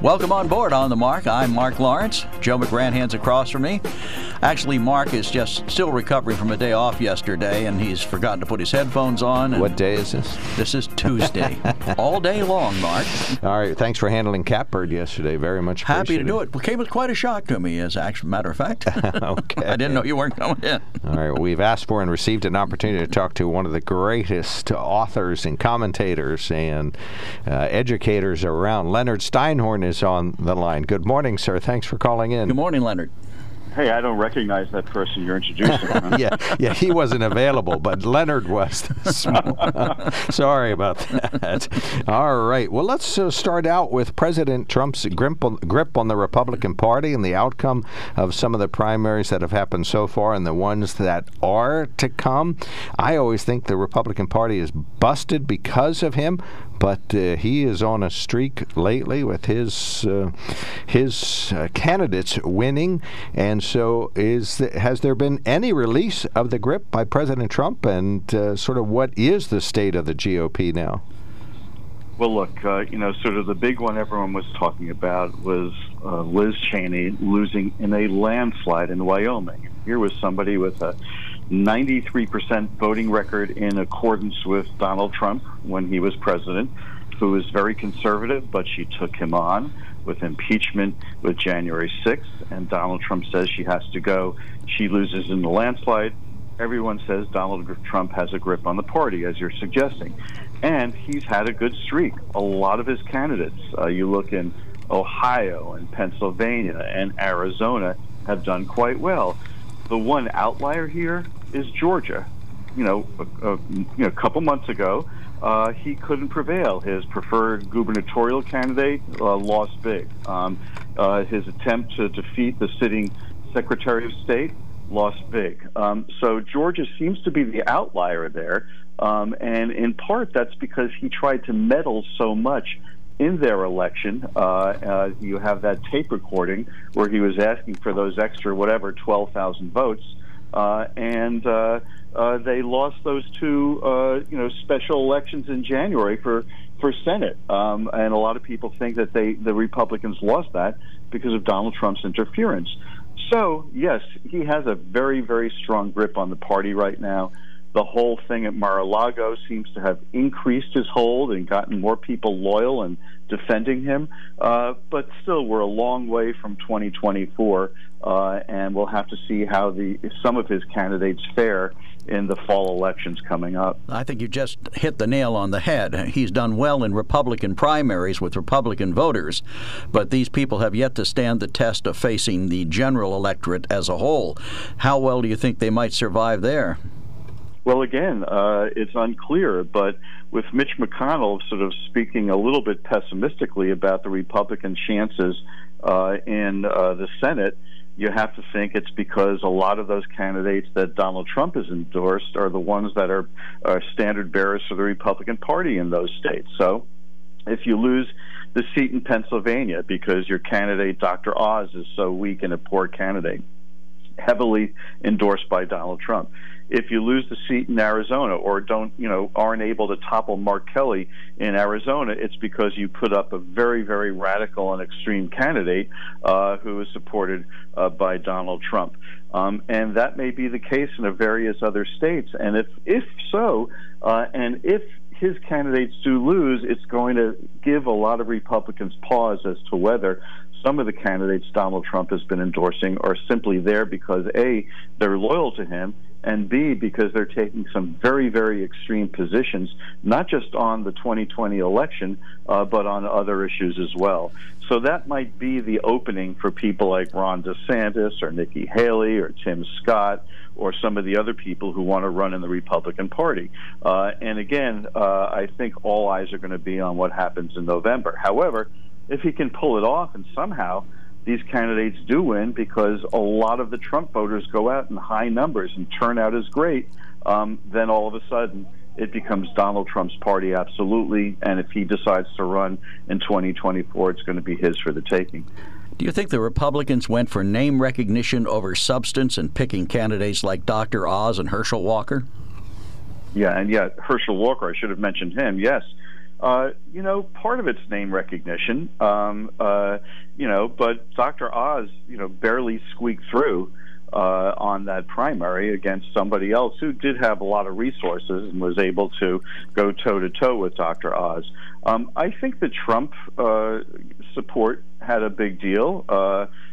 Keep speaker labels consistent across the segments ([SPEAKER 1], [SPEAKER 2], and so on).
[SPEAKER 1] Welcome on board on the Mark. I'm Mark Lawrence. Joe McGranahan's across from me. Actually, Mark is just still recovering from a day off yesterday, and he's forgotten to put his headphones on.
[SPEAKER 2] What day is this?
[SPEAKER 1] This is Tuesday. All day long, Mark.
[SPEAKER 2] All right. Thanks for handling Catbird yesterday. Very much
[SPEAKER 1] Happy to do it. It came as quite a shock to me, as a matter of fact.
[SPEAKER 2] okay.
[SPEAKER 1] I didn't know you weren't coming in.
[SPEAKER 2] All right. We've asked for and received an opportunity to talk to one of the greatest authors and commentators and uh, educators around. Leonard Steinhorn is on the line. Good morning, sir. Thanks for calling in.
[SPEAKER 1] Good morning, Leonard.
[SPEAKER 3] Hey, I don't recognize that person you're introducing.
[SPEAKER 2] yeah, yeah, he wasn't available, but Leonard was. Sorry about that. All right. Well, let's uh, start out with President Trump's grip on, grip on the Republican Party and the outcome of some of the primaries that have happened so far and the ones that are to come. I always think the Republican Party is busted because of him, but uh, he is on a streak lately with his uh, his uh, candidates winning. And so, is has there been any release of the grip by President Trump? And uh, sort of what is the state of the GOP now?
[SPEAKER 3] Well, look, uh, you know, sort of the big one everyone was talking about was uh, Liz Cheney losing in a landslide in Wyoming. Here was somebody with a 93% voting record in accordance with Donald Trump when he was president, who was very conservative, but she took him on with impeachment with January 6th, and Donald Trump says she has to go. She loses in the landslide. Everyone says Donald Trump has a grip on the party, as you're suggesting. And he's had a good streak. A lot of his candidates, uh, you look in Ohio and Pennsylvania and Arizona, have done quite well. The one outlier here is Georgia. You know, a, a, you know, a couple months ago, uh, he couldn't prevail. His preferred gubernatorial candidate uh, lost big. Um, uh, his attempt to defeat the sitting Secretary of State lost big. Um, so Georgia seems to be the outlier there. Um, and in part, that's because he tried to meddle so much in their election. Uh, uh, you have that tape recording where he was asking for those extra, whatever, 12,000 votes. Uh, and uh, uh, they lost those two, uh, you know, special elections in January for for Senate. Um, and a lot of people think that they the Republicans lost that because of Donald Trump's interference. So yes, he has a very very strong grip on the party right now. The whole thing at Mar-a-Lago seems to have increased his hold and gotten more people loyal and defending him. Uh, but still, we're a long way from 2024, uh, and we'll have to see how the some of his candidates fare in the fall elections coming up.
[SPEAKER 1] I think you just hit the nail on the head. He's done well in Republican primaries with Republican voters, but these people have yet to stand the test of facing the general electorate as a whole. How well do you think they might survive there?
[SPEAKER 3] Well, again, uh, it's unclear, but with Mitch McConnell sort of speaking a little bit pessimistically about the Republican chances uh, in uh, the Senate, you have to think it's because a lot of those candidates that Donald Trump has endorsed are the ones that are, are standard bearers for the Republican Party in those states. So if you lose the seat in Pennsylvania because your candidate, Dr. Oz, is so weak and a poor candidate, heavily endorsed by Donald Trump if you lose the seat in Arizona or don't, you know, aren't able to topple Mark Kelly in Arizona, it's because you put up a very, very radical and extreme candidate uh, who is supported uh, by Donald Trump. Um, and that may be the case in various other states. And if, if so, uh, and if his candidates do lose, it's going to give a lot of Republicans pause as to whether some of the candidates Donald Trump has been endorsing are simply there because A, they're loyal to him, and B, because they're taking some very, very extreme positions, not just on the 2020 election, uh, but on other issues as well. So that might be the opening for people like Ron DeSantis or Nikki Haley or Tim Scott or some of the other people who want to run in the Republican Party. Uh, and again, uh, I think all eyes are going to be on what happens in November. However, if he can pull it off and somehow these candidates do win because a lot of the Trump voters go out in high numbers and turnout is great, um, then all of a sudden it becomes Donald Trump's party, absolutely. And if he decides to run in 2024, it's going to be his for the taking.
[SPEAKER 1] Do you think the Republicans went for name recognition over substance in picking candidates like Dr. Oz and Herschel Walker?
[SPEAKER 3] Yeah, and yeah, Herschel Walker, I should have mentioned him. Yes. Uh, you know, part of it's name recognition, um, uh, you know, but Dr. Oz, you know, barely squeaked through uh, on that primary against somebody else who did have a lot of resources and was able to go toe to toe with Dr. Oz. Um, I think the Trump uh, support had a big deal.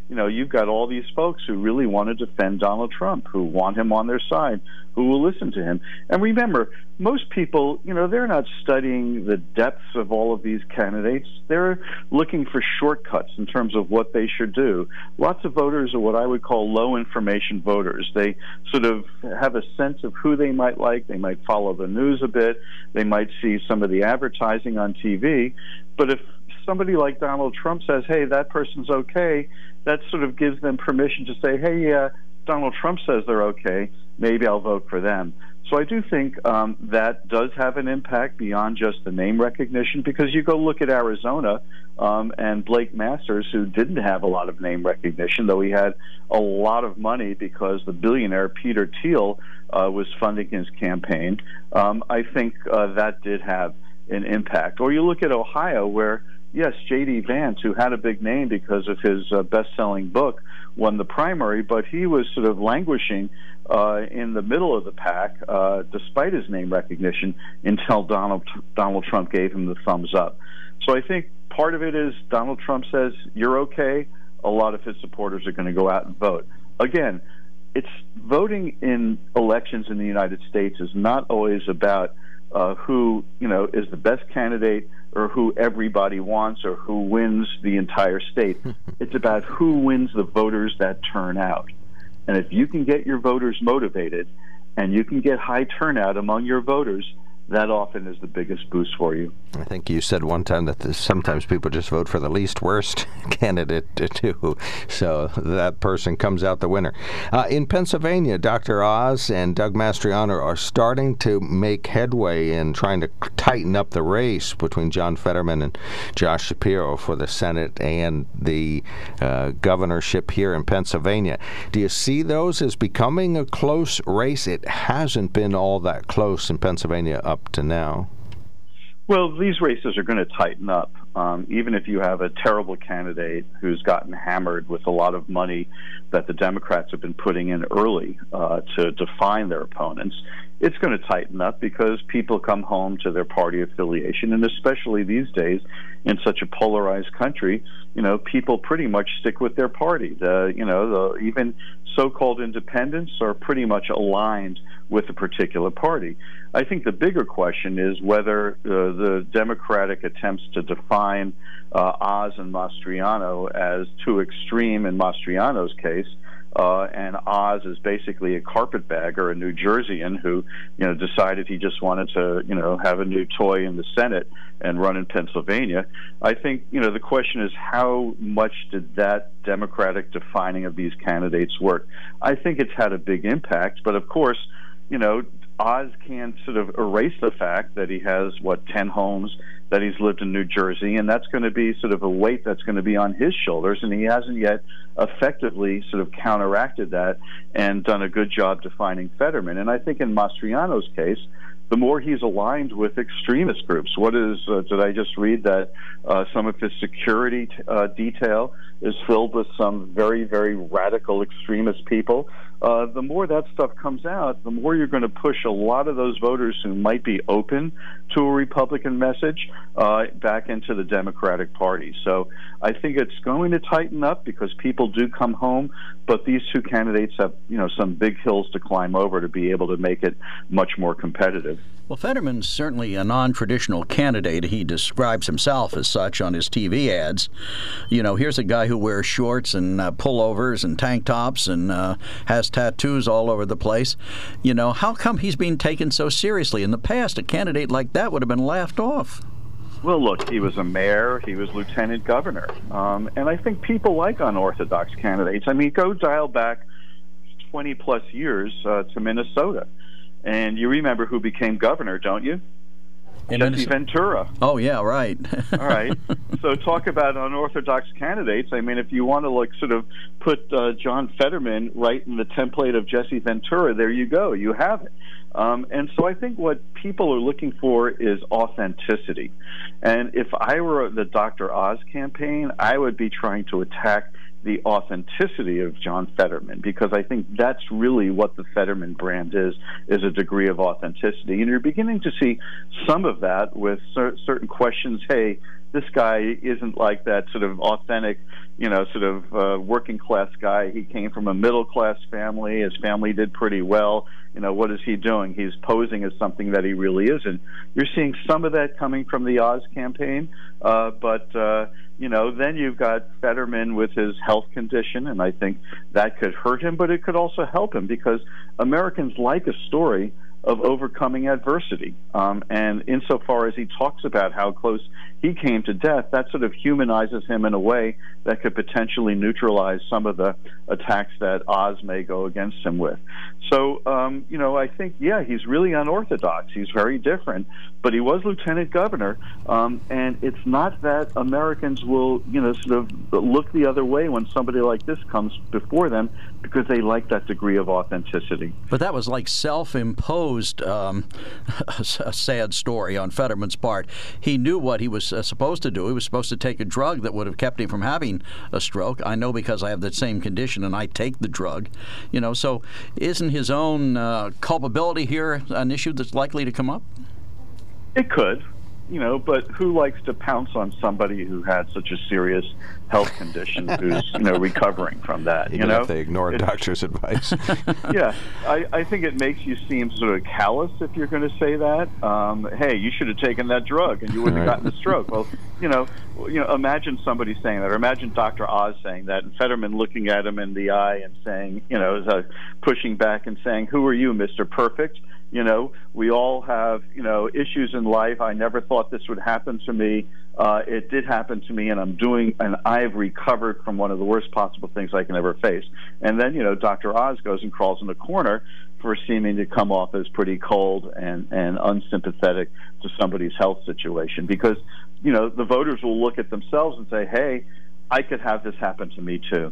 [SPEAKER 3] You know, you've got all these folks who really want to defend Donald Trump, who want him on their side, who will listen to him. And remember, most people, you know, they're not studying the depths of all of these candidates. They're looking for shortcuts in terms of what they should do. Lots of voters are what I would call low information voters. They sort of have a sense of who they might like. They might follow the news a bit. They might see some of the advertising on TV. But if somebody like Donald Trump says, hey, that person's okay, that sort of gives them permission to say, hey, yeah, Donald Trump says they're okay, maybe I'll vote for them. So I do think um, that does have an impact beyond just the name recognition because you go look at Arizona um, and Blake Masters, who didn't have a lot of name recognition, though he had a lot of money because the billionaire Peter Thiel uh, was funding his campaign. Um, I think uh, that did have an impact. Or you look at Ohio, where yes, J.D. Vance, who had a big name because of his uh, best-selling book, won the primary, but he was sort of languishing uh, in the middle of the pack, uh, despite his name recognition, until Donald Donald Trump gave him the thumbs up. So I think part of it is Donald Trump says you're okay. A lot of his supporters are going to go out and vote. Again, it's voting in elections in the United States is not always about uh, who you know is the best candidate or who everybody wants or who wins the entire state. it's about who wins the voters that turn out. And if you can get your voters motivated and you can get high turnout among your voters, that often is the biggest boost for you.
[SPEAKER 2] I think you said one time that sometimes people just vote for the least worst candidate too, so that person comes out the winner. Uh, in Pennsylvania, Dr. Oz and Doug Mastriano are starting to make headway in trying to tighten up the race between John Fetterman and Josh Shapiro for the Senate and the uh, governorship here in Pennsylvania. Do you see those as becoming a close race? It hasn't been all that close in Pennsylvania up to now.
[SPEAKER 3] Well, these races are going to tighten up. Um, even if you have a terrible candidate who's gotten hammered with a lot of money that the Democrats have been putting in early uh, to define their opponents, it's going to tighten up because people come home to their party affiliation, and especially these days in such a polarized country, you know, people pretty much stick with their party. The, you know, the, even so-called independents are pretty much aligned with a particular party. I think the bigger question is whether uh, the Democratic attempts to define uh, Oz and Mastriano as too extreme in Mastriano's case uh, and Oz is basically a carpetbagger, a New Jerseyan who, you know, decided he just wanted to, you know, have a new toy in the Senate and run in Pennsylvania. I think, you know, the question is how much did that Democratic defining of these candidates work? I think it's had a big impact, but of course, you know, Oz can't sort of erase the fact that he has what ten homes that he's lived in New Jersey, and that's going to be sort of a weight that's going to be on his shoulders, and he hasn't yet effectively sort of counteracted that and done a good job defining Fetterman. And I think in Mastriano's case, the more he's aligned with extremist groups. What is, uh, did I just read that uh, some of his security t- uh, detail is filled with some very, very radical extremist people? Uh, the more that stuff comes out, the more you're going to push a lot of those voters who might be open to a Republican message uh, back into the Democratic Party. So I think it's going to tighten up because people do come home, but these two candidates have, you know, some big hills to climb over to be able to make it much more competitive.
[SPEAKER 1] Well, Fetterman's certainly a non traditional candidate. He describes himself as such on his TV ads. You know, here's a guy who wears shorts and uh, pullovers and tank tops and uh, has tattoos all over the place. You know, how come he's being taken so seriously? In the past, a candidate like that would have been laughed off.
[SPEAKER 3] Well, look, he was a mayor, he was lieutenant governor. Um, and I think people like unorthodox candidates. I mean, go dial back 20 plus years uh, to Minnesota. And you remember who became governor, don't you?
[SPEAKER 1] In
[SPEAKER 3] Jesse
[SPEAKER 1] Minnesota.
[SPEAKER 3] Ventura.
[SPEAKER 1] Oh, yeah, right.
[SPEAKER 3] All right. So talk about unorthodox candidates. I mean, if you want to like sort of put uh, John Fetterman right in the template of Jesse Ventura, there you go. You have it. Um, and so I think what people are looking for is authenticity. And if I were the Dr. Oz campaign, I would be trying to attack the authenticity of John Fetterman because I think that's really what the Fetterman brand is is a degree of authenticity and you're beginning to see some of that with cer- certain questions hey this guy isn't like that sort of authentic, you know, sort of uh, working class guy. He came from a middle class family. His family did pretty well. You know, what is he doing? He's posing as something that he really isn't. You're seeing some of that coming from the Oz campaign, uh, but uh, you know, then you've got Fetterman with his health condition, and I think that could hurt him, but it could also help him because Americans like a story of overcoming adversity. Um, and insofar as he talks about how close he came to death, that sort of humanizes him in a way that could potentially neutralize some of the attacks that Oz may go against him with. So, um, you know, I think, yeah, he's really unorthodox. He's very different, but he was lieutenant governor. Um, and it's not that Americans will, you know, sort of look the other way when somebody like this comes before them because they like that degree of authenticity.
[SPEAKER 1] But that was like self imposed, um, a sad story on Fetterman's part. He knew what he was uh, supposed to do. He was supposed to take a drug that would have kept him from having a stroke. I know because I have the same condition and I take the drug. You know, so isn't his own uh, culpability here an issue that's likely to come up?
[SPEAKER 3] It could, you know, but who likes to pounce on somebody who had such a serious health condition who's, you know, recovering from that?
[SPEAKER 2] Even
[SPEAKER 3] you know,
[SPEAKER 2] if they ignore a
[SPEAKER 3] It-
[SPEAKER 2] doctor's advice.
[SPEAKER 3] yeah, I, I think it makes you seem sort of callous if you're going to say that. Um, hey, you should have taken that drug and you wouldn't
[SPEAKER 2] Right.
[SPEAKER 3] have gotten the stroke. Well, you know, you know, imagine somebody saying that, or imagine Dr. Oz saying that, and Fetterman looking at him in the eye and saying, you know, pushing back and saying, "Who are you, Mister Perfect?" You know, we all have, you know, issues in life. I never thought this would happen to me. Uh, it did happen to me, and I'm doing, and I've recovered from one of the worst possible things I can ever face. And then, you know, Dr. Oz goes and crawls in the corner for seeming to come off as pretty cold and, and unsympathetic to somebody's health situation because, you know, the voters will look at themselves and say, hey, I could have this happen to me too.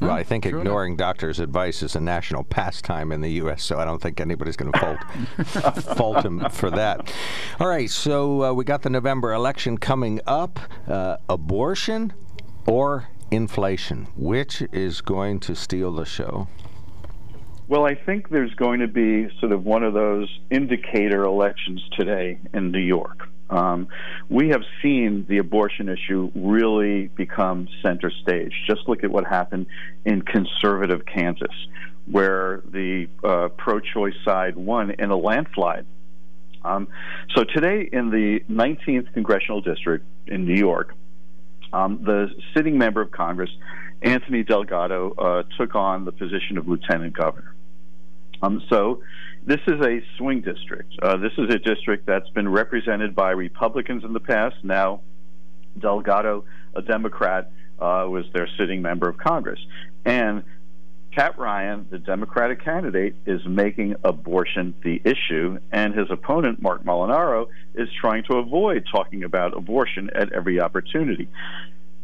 [SPEAKER 2] Well, I think
[SPEAKER 1] True enough.
[SPEAKER 2] ignoring doctors' advice is a national pastime in the U.S., so I don't think anybody's going to fault fault him for that. All right, so uh, we got the November election coming up. Uh, abortion or inflation? Which is going to steal the show?
[SPEAKER 3] Well, I think there's going to be sort of one of those indicator elections today in New York. Um, we have seen the abortion issue really become center stage. Just look at what happened in conservative Kansas, where the uh, pro choice side won in a landslide. Um, so today, in the 19th congressional district in New York, um, the sitting member of Congress, Antonio Delgado, uh, took on the position of lieutenant governor. Um, so, this is a swing district. Uh, this is a district that's been represented by Republicans in the past. Now, Delgado, a Democrat, uh, was their sitting member of Congress. And Pat Ryan, the Democratic candidate, is making abortion the issue, and his opponent, Mark Molinaro, is trying to avoid talking about abortion at every opportunity.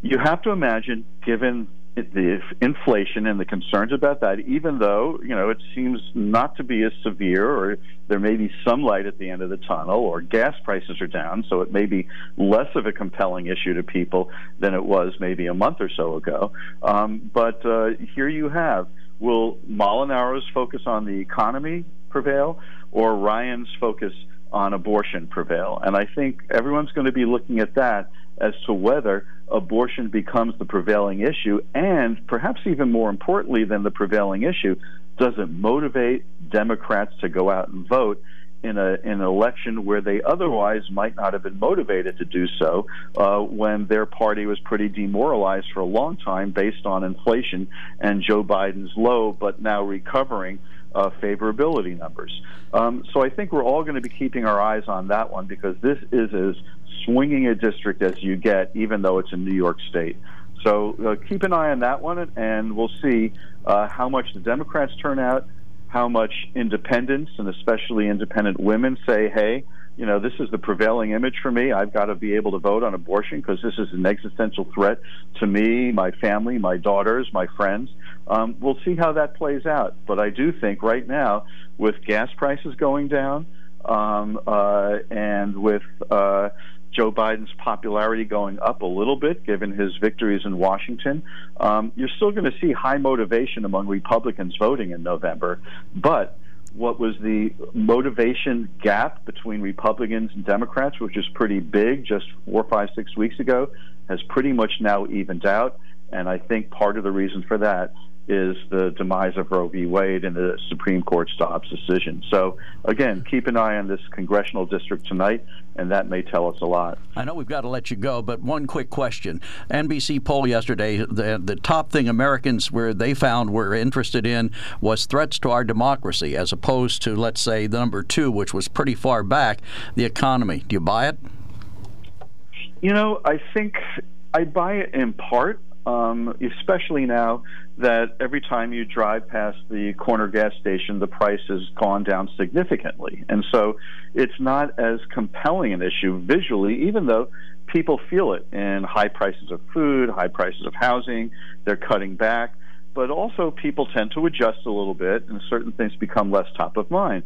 [SPEAKER 3] You have to imagine, given the inflation and the concerns about that, even though you know it seems not to be as severe, or there may be some light at the end of the tunnel, or gas prices are down, so it may be less of a compelling issue to people than it was maybe a month or so ago. Um, but uh, here you have: will Molinaro's focus on the economy prevail, or Ryan's focus on abortion prevail? And I think everyone's going to be looking at that as to whether abortion becomes the prevailing issue, and perhaps even more importantly than the prevailing issue, does it motivate Democrats to go out and vote in, a, in an election where they otherwise might not have been motivated to do so uh, when their party was pretty demoralized for a long time based on inflation and Joe Biden's low but now recovering uh, favorability numbers. Um, so I think we're all going to be keeping our eyes on that one because this is as swinging a district as you get, even though it's in New York State. So uh, keep an eye on that one, and we'll see uh, how much the Democrats turn out, how much independents, and especially independent women, say, hey, you know, this is the prevailing image for me. I've got to be able to vote on abortion because this is an existential threat to me, my family, my daughters, my friends. Um, we'll see how that plays out. But I do think right now, with gas prices going down um, uh, and with uh, Joe Biden's popularity going up a little bit, given his victories in Washington. Um, you're still going to see high motivation among Republicans voting in November, but what was the motivation gap between Republicans and Democrats, which is pretty big just four, five, six weeks ago, has pretty much now evened out. And I think part of the reason for that is the demise of Roe v. Wade and the Supreme Court's Dobbs decision. So, again, keep an eye on this congressional district tonight, and that may tell us a lot.
[SPEAKER 1] I know we've got to let you go, but one quick question. NBC poll yesterday, the, the top thing Americans were they found were interested in was threats to our democracy, as opposed to, let's say, the number two, which was pretty far back, the economy. Do you buy it?
[SPEAKER 3] You know, I think I buy it in part um, especially now that every time you drive past the corner gas station, the price has gone down significantly. And so it's not as compelling an issue visually, even though people feel it in high prices of food, high prices of housing, they're cutting back. But also, people tend to adjust a little bit, and certain things become less top of mind.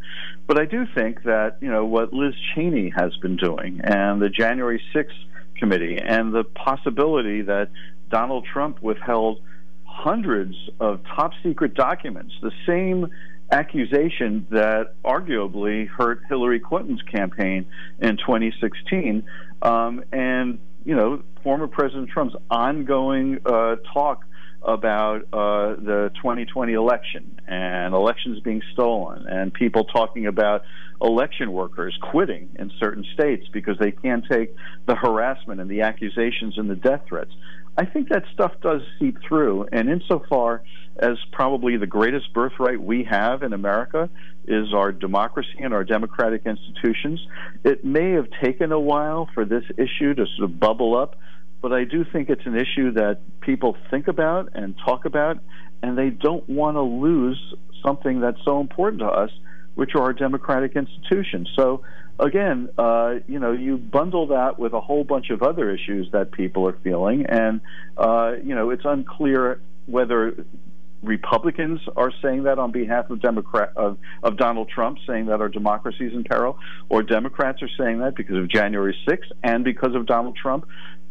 [SPEAKER 3] But I do think that you know what Liz Cheney has been doing, and the January 6th committee, and the possibility that Donald Trump withheld hundreds of top secret documents, the same accusation that arguably hurt Hillary Clinton's campaign in 2016. Um, and, you know, former President Trump's ongoing uh, talk about uh, the 2020 election and elections being stolen and people talking about election workers quitting in certain states because they can't take the harassment and the accusations and the death threats. I think that stuff does seep through. And insofar as probably the greatest birthright we have in America is our democracy and our democratic institutions, it may have taken a while for this issue to sort of bubble up. But I do think it's an issue that people think about and talk about, and they don't want to lose something that's so important to us, which are our democratic institutions. So again, uh, you know, you bundle that with a whole bunch of other issues that people are feeling, and uh, you know, it's unclear whether Republicans are saying that on behalf of Democrat of, of Donald Trump, saying that our democracy is in peril, or Democrats are saying that because of January 6th and because of Donald Trump.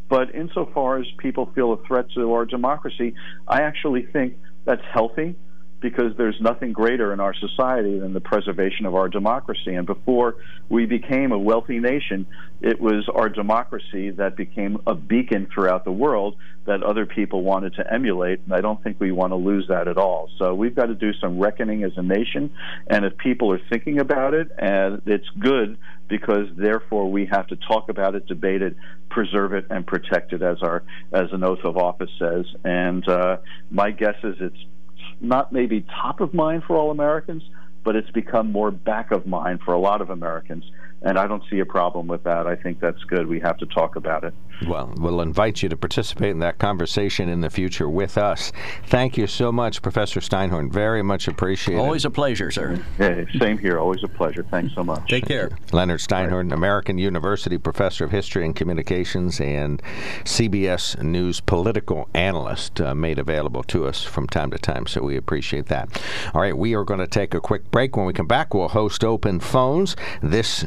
[SPEAKER 3] But insofar as people feel a threat to our democracy, I actually think that's healthy because there's nothing greater in our society than the preservation of our democracy. And before we became a wealthy nation, it was our democracy that became a beacon throughout the world that other people wanted to emulate. And I don't think we want to lose that at all. So we've got to do some reckoning as a nation. And if people are thinking about it, and it's good because therefore we have to talk about it, debate it, preserve it, and protect it as our as an oath of office says. And uh, my guess is it's not maybe top of mind for all Americans, but it's become more back of mind for a lot of Americans. And I don't see a problem with that. I think that's good. We have to talk about it.
[SPEAKER 2] Well, we'll invite you to participate in that conversation in the future with us. Thank you so much, Professor Steinhorn. Very much appreciated.
[SPEAKER 1] Always a pleasure, sir.
[SPEAKER 3] Hey, same here. Always a pleasure. Thanks so much.
[SPEAKER 1] Take care.
[SPEAKER 2] Leonard Steinhorn, American University professor of history and communications and CBS News political analyst, uh, made available to us from time to time. So we appreciate that. All right, we are going to take a quick break. When we come back, we'll host open phones. This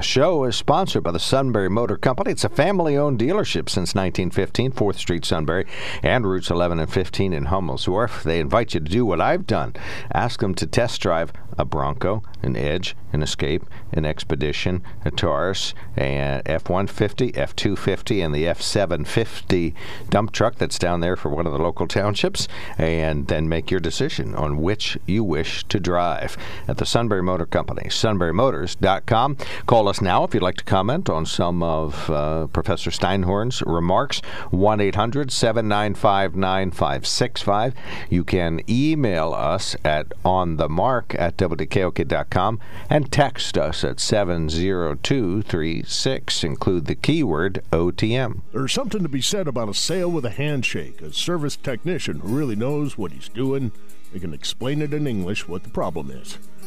[SPEAKER 2] show is sponsored by the Sunbury Motor Company. It's a family owned dealership since 1915, 4th Street, Sunbury, and routes 11 and 15 in Hummel's Wharf. They invite you to do what I've done ask them to test drive a Bronco, an Edge, an Escape, an Expedition, a Taurus, an uh, F 150, F 250, and the F 750 dump truck that's down there for one of the local townships, and then make your decision on which you wish to drive at the Sunbury Motor Company, sunburymotors.com. Call us now if you'd like to comment on some of uh, Professor Steinhorn's remarks. 1 800 795 9565. You can email us at onthemark at WKOK.com and text us at 70236. Include the keyword OTM.
[SPEAKER 4] There's something to be said about a sale with a handshake, a service technician who really knows what he's doing. They can explain it in English what the problem is.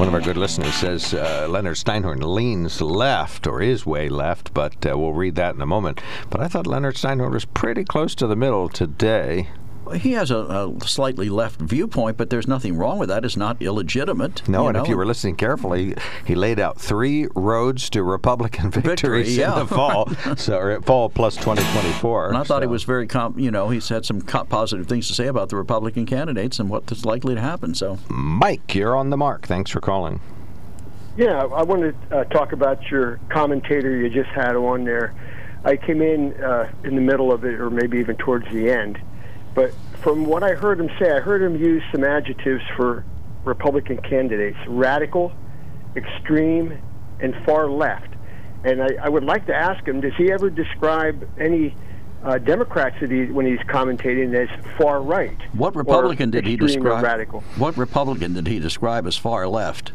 [SPEAKER 2] One of our good listeners says uh, Leonard Steinhorn leans left or is way left, but uh, we'll read that in a moment. But I thought Leonard Steinhorn was pretty close to the middle today.
[SPEAKER 1] He has a, a, slightly left viewpoint, but there's nothing wrong with that. It's not illegitimate.
[SPEAKER 2] No, and know? if you were listening carefully, he laid out three roads to Republican victories
[SPEAKER 1] Victory, yeah.
[SPEAKER 2] in the fall. so or fall plus 2024.
[SPEAKER 1] And I thought
[SPEAKER 2] so.
[SPEAKER 1] he was very, com- you know, he's had some co- positive things to say about the Republican candidates and what's likely to happen. So,
[SPEAKER 2] Mike, you're on the mark. Thanks for calling.
[SPEAKER 5] Yeah, I wanted to uh, talk about your commentator you just had on there. I came in uh, in the middle of it, or maybe even towards the end but from what I heard him say, I heard him use some adjectives for Republican candidates radical, extreme, and far left. And I, I would like to ask him does he ever describe any uh, Democrats that he, when he's commentating as far right?
[SPEAKER 1] What Republican did he describe?
[SPEAKER 5] Radical.
[SPEAKER 1] What Republican did he describe as far left?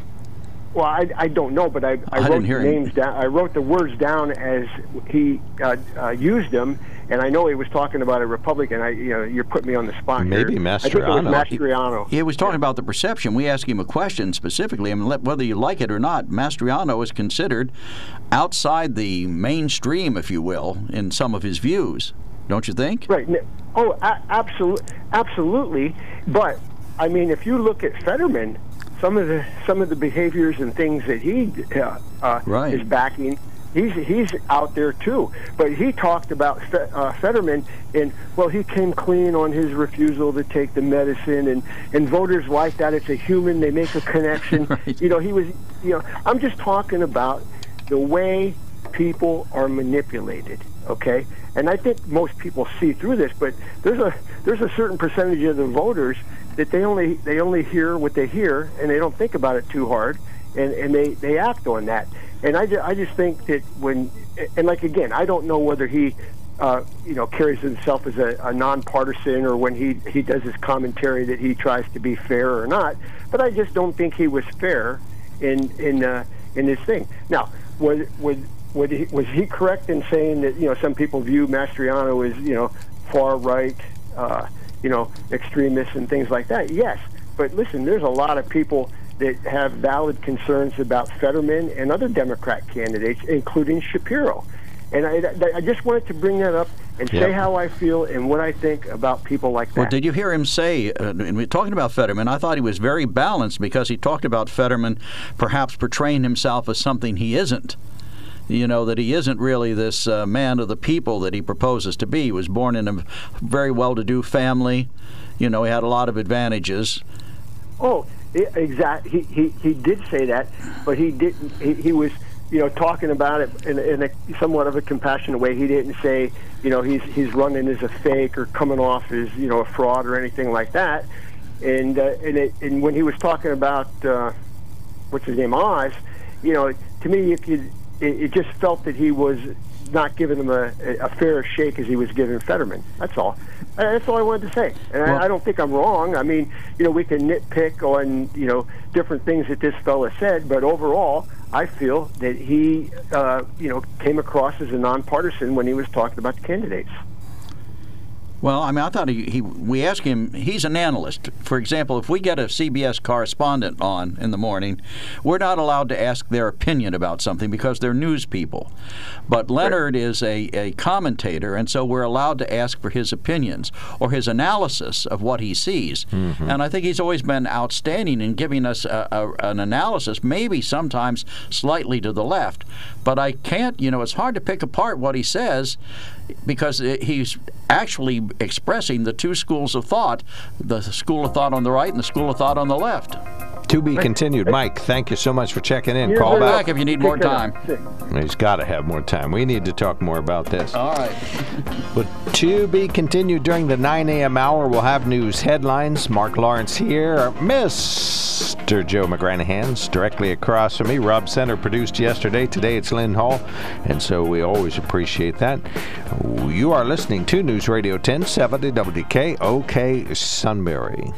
[SPEAKER 5] Well, I, I don't know, but I, I,
[SPEAKER 1] I
[SPEAKER 5] wrote
[SPEAKER 1] the
[SPEAKER 5] names
[SPEAKER 1] him.
[SPEAKER 5] down. I wrote the words down as he uh, uh, used them, and I know he was talking about a Republican. I, you know, you're putting me on the spot.
[SPEAKER 2] Maybe
[SPEAKER 5] here.
[SPEAKER 2] Mastriano.
[SPEAKER 5] I think it was Mastriano.
[SPEAKER 1] He, he was talking about the perception. We asked him a question specifically. I mean, whether you like it or not, Mastriano is considered outside the mainstream, if you will, in some of his views. Don't you think?
[SPEAKER 5] Right. Oh, a- absolutely, absolutely. But I mean, if you look at Fetterman some of the some of the behaviors and things that he uh, uh,
[SPEAKER 1] right.
[SPEAKER 5] is backing. He's he's out there too, but he talked about uh, Fetterman and well, he came clean on his refusal to take the medicine, and and voters like that. It's a human; they make a connection.
[SPEAKER 1] right.
[SPEAKER 5] You know, he was. You know, I'm just talking about the way people are manipulated. Okay, and I think most people see through this, but there's a there's a certain percentage of the voters that they only they only hear what they hear and they don't think about it too hard and and they they act on that and I, I just think that when and like again I don't know whether he uh, you know carries himself as a, a nonpartisan or when he he does his commentary that he tries to be fair or not but I just don't think he was fair in in uh, in this thing now was was was he, was he correct in saying that you know some people view Mastriano as you know far right uh, you know, extremists and things like that. Yes, but listen, there's a lot of people that have valid concerns about Fetterman and other Democrat candidates, including Shapiro. And I, I just wanted to bring that up and
[SPEAKER 2] Yep.
[SPEAKER 5] say how I feel and what I think about people like that.
[SPEAKER 1] Well, did you hear him say, uh, and we're talking about Fetterman, I thought he was very balanced because he talked about Fetterman perhaps portraying himself as something he isn't. You know, that he isn't really this uh, man of the people that he proposes to be. He was born in a very well to do family. You know, he had a lot of advantages.
[SPEAKER 5] Oh, exactly. He, he he did say that, but he didn't. He, he was, you know, talking about it in, in a somewhat of a compassionate way. He didn't say, you know, he's he's running as a fake or coming off as you know a fraud or anything like that. And uh, and it, and when he was talking about uh, what's his name, Oz, you know, to me, you could it, it just felt that he was not giving him a, a fair shake as he was giving Fetterman. That's all. Uh, That's all I wanted to say. And
[SPEAKER 1] Well-
[SPEAKER 5] I, I don't think I'm wrong. I mean, you know, we can nitpick on you know different things that this fella said, but overall, I feel that he uh, you know came across as a nonpartisan when he was talking about the candidates.
[SPEAKER 1] Well, I mean, I thought he, he we asked him. He's an analyst. For example, if we get a CBS correspondent on in the morning, we're not allowed to ask their opinion about something because they're news people. But Leonard is a, a commentator, and so we're allowed to ask for his opinions or his analysis of what he sees. Mm-hmm. And I think he's always been outstanding in giving us a, a, an analysis, maybe sometimes slightly to the left. But I can't, you know, it's hard to pick apart what he says because he's actually expressing the two schools of thought the school of thought on the right and the school of thought on the left.
[SPEAKER 2] To be continued. Mike, thank you so much for checking in.
[SPEAKER 5] You're
[SPEAKER 2] Call back.
[SPEAKER 1] back if you need more time.
[SPEAKER 2] He's got to have more time. We need to talk more about this.
[SPEAKER 1] All right.
[SPEAKER 2] But to be continued during the 9 a.m. hour, we'll have news headlines. Mark Lawrence here. Mr. Joe McGranahan's directly across from me. Rob Center produced yesterday. Today it's Lynn Hall. And so we always appreciate that. You are listening to News Radio 1070 WKOK Sunbury.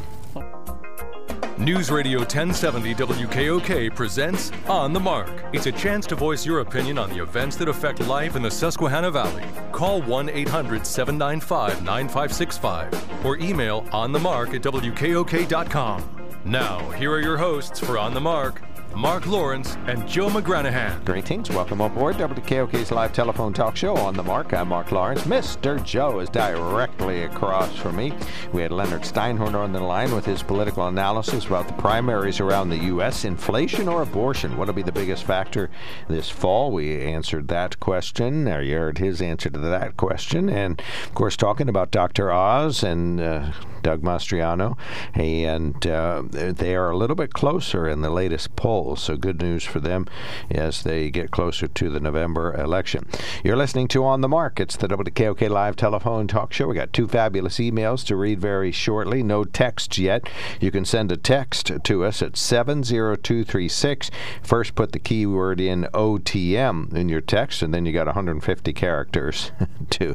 [SPEAKER 6] News Radio 1070 WKOK presents On the Mark. It's a chance to voice your opinion on the events that affect life in the Susquehanna Valley. Call 1 800 795 9565 or email onthemark at WKOK.com. Now, here are your hosts for On the Mark Mark Lawrence and Joe McGranahan.
[SPEAKER 2] Greetings. Welcome aboard WKOK's live telephone talk show on the mark. I'm Mark Lawrence. Mr. Joe is directly across from me. We had Leonard Steinhorn on the line with his political analysis about the primaries around the U.S. Inflation or abortion? What'll be the biggest factor this fall? We answered that question. Or you heard his answer to that question. And, of course, talking about Dr. Oz and uh, Doug Mastriano. And uh, they are a little bit closer in the latest polls. So good news for them as they get closer to the November election. You're listening to On the Mark. It's the WKOK live telephone talk show. We got two fabulous emails to read very shortly. No text yet. You can send a text to us at 70236. First, put the keyword in OTM in your text, and then you got 150 characters to,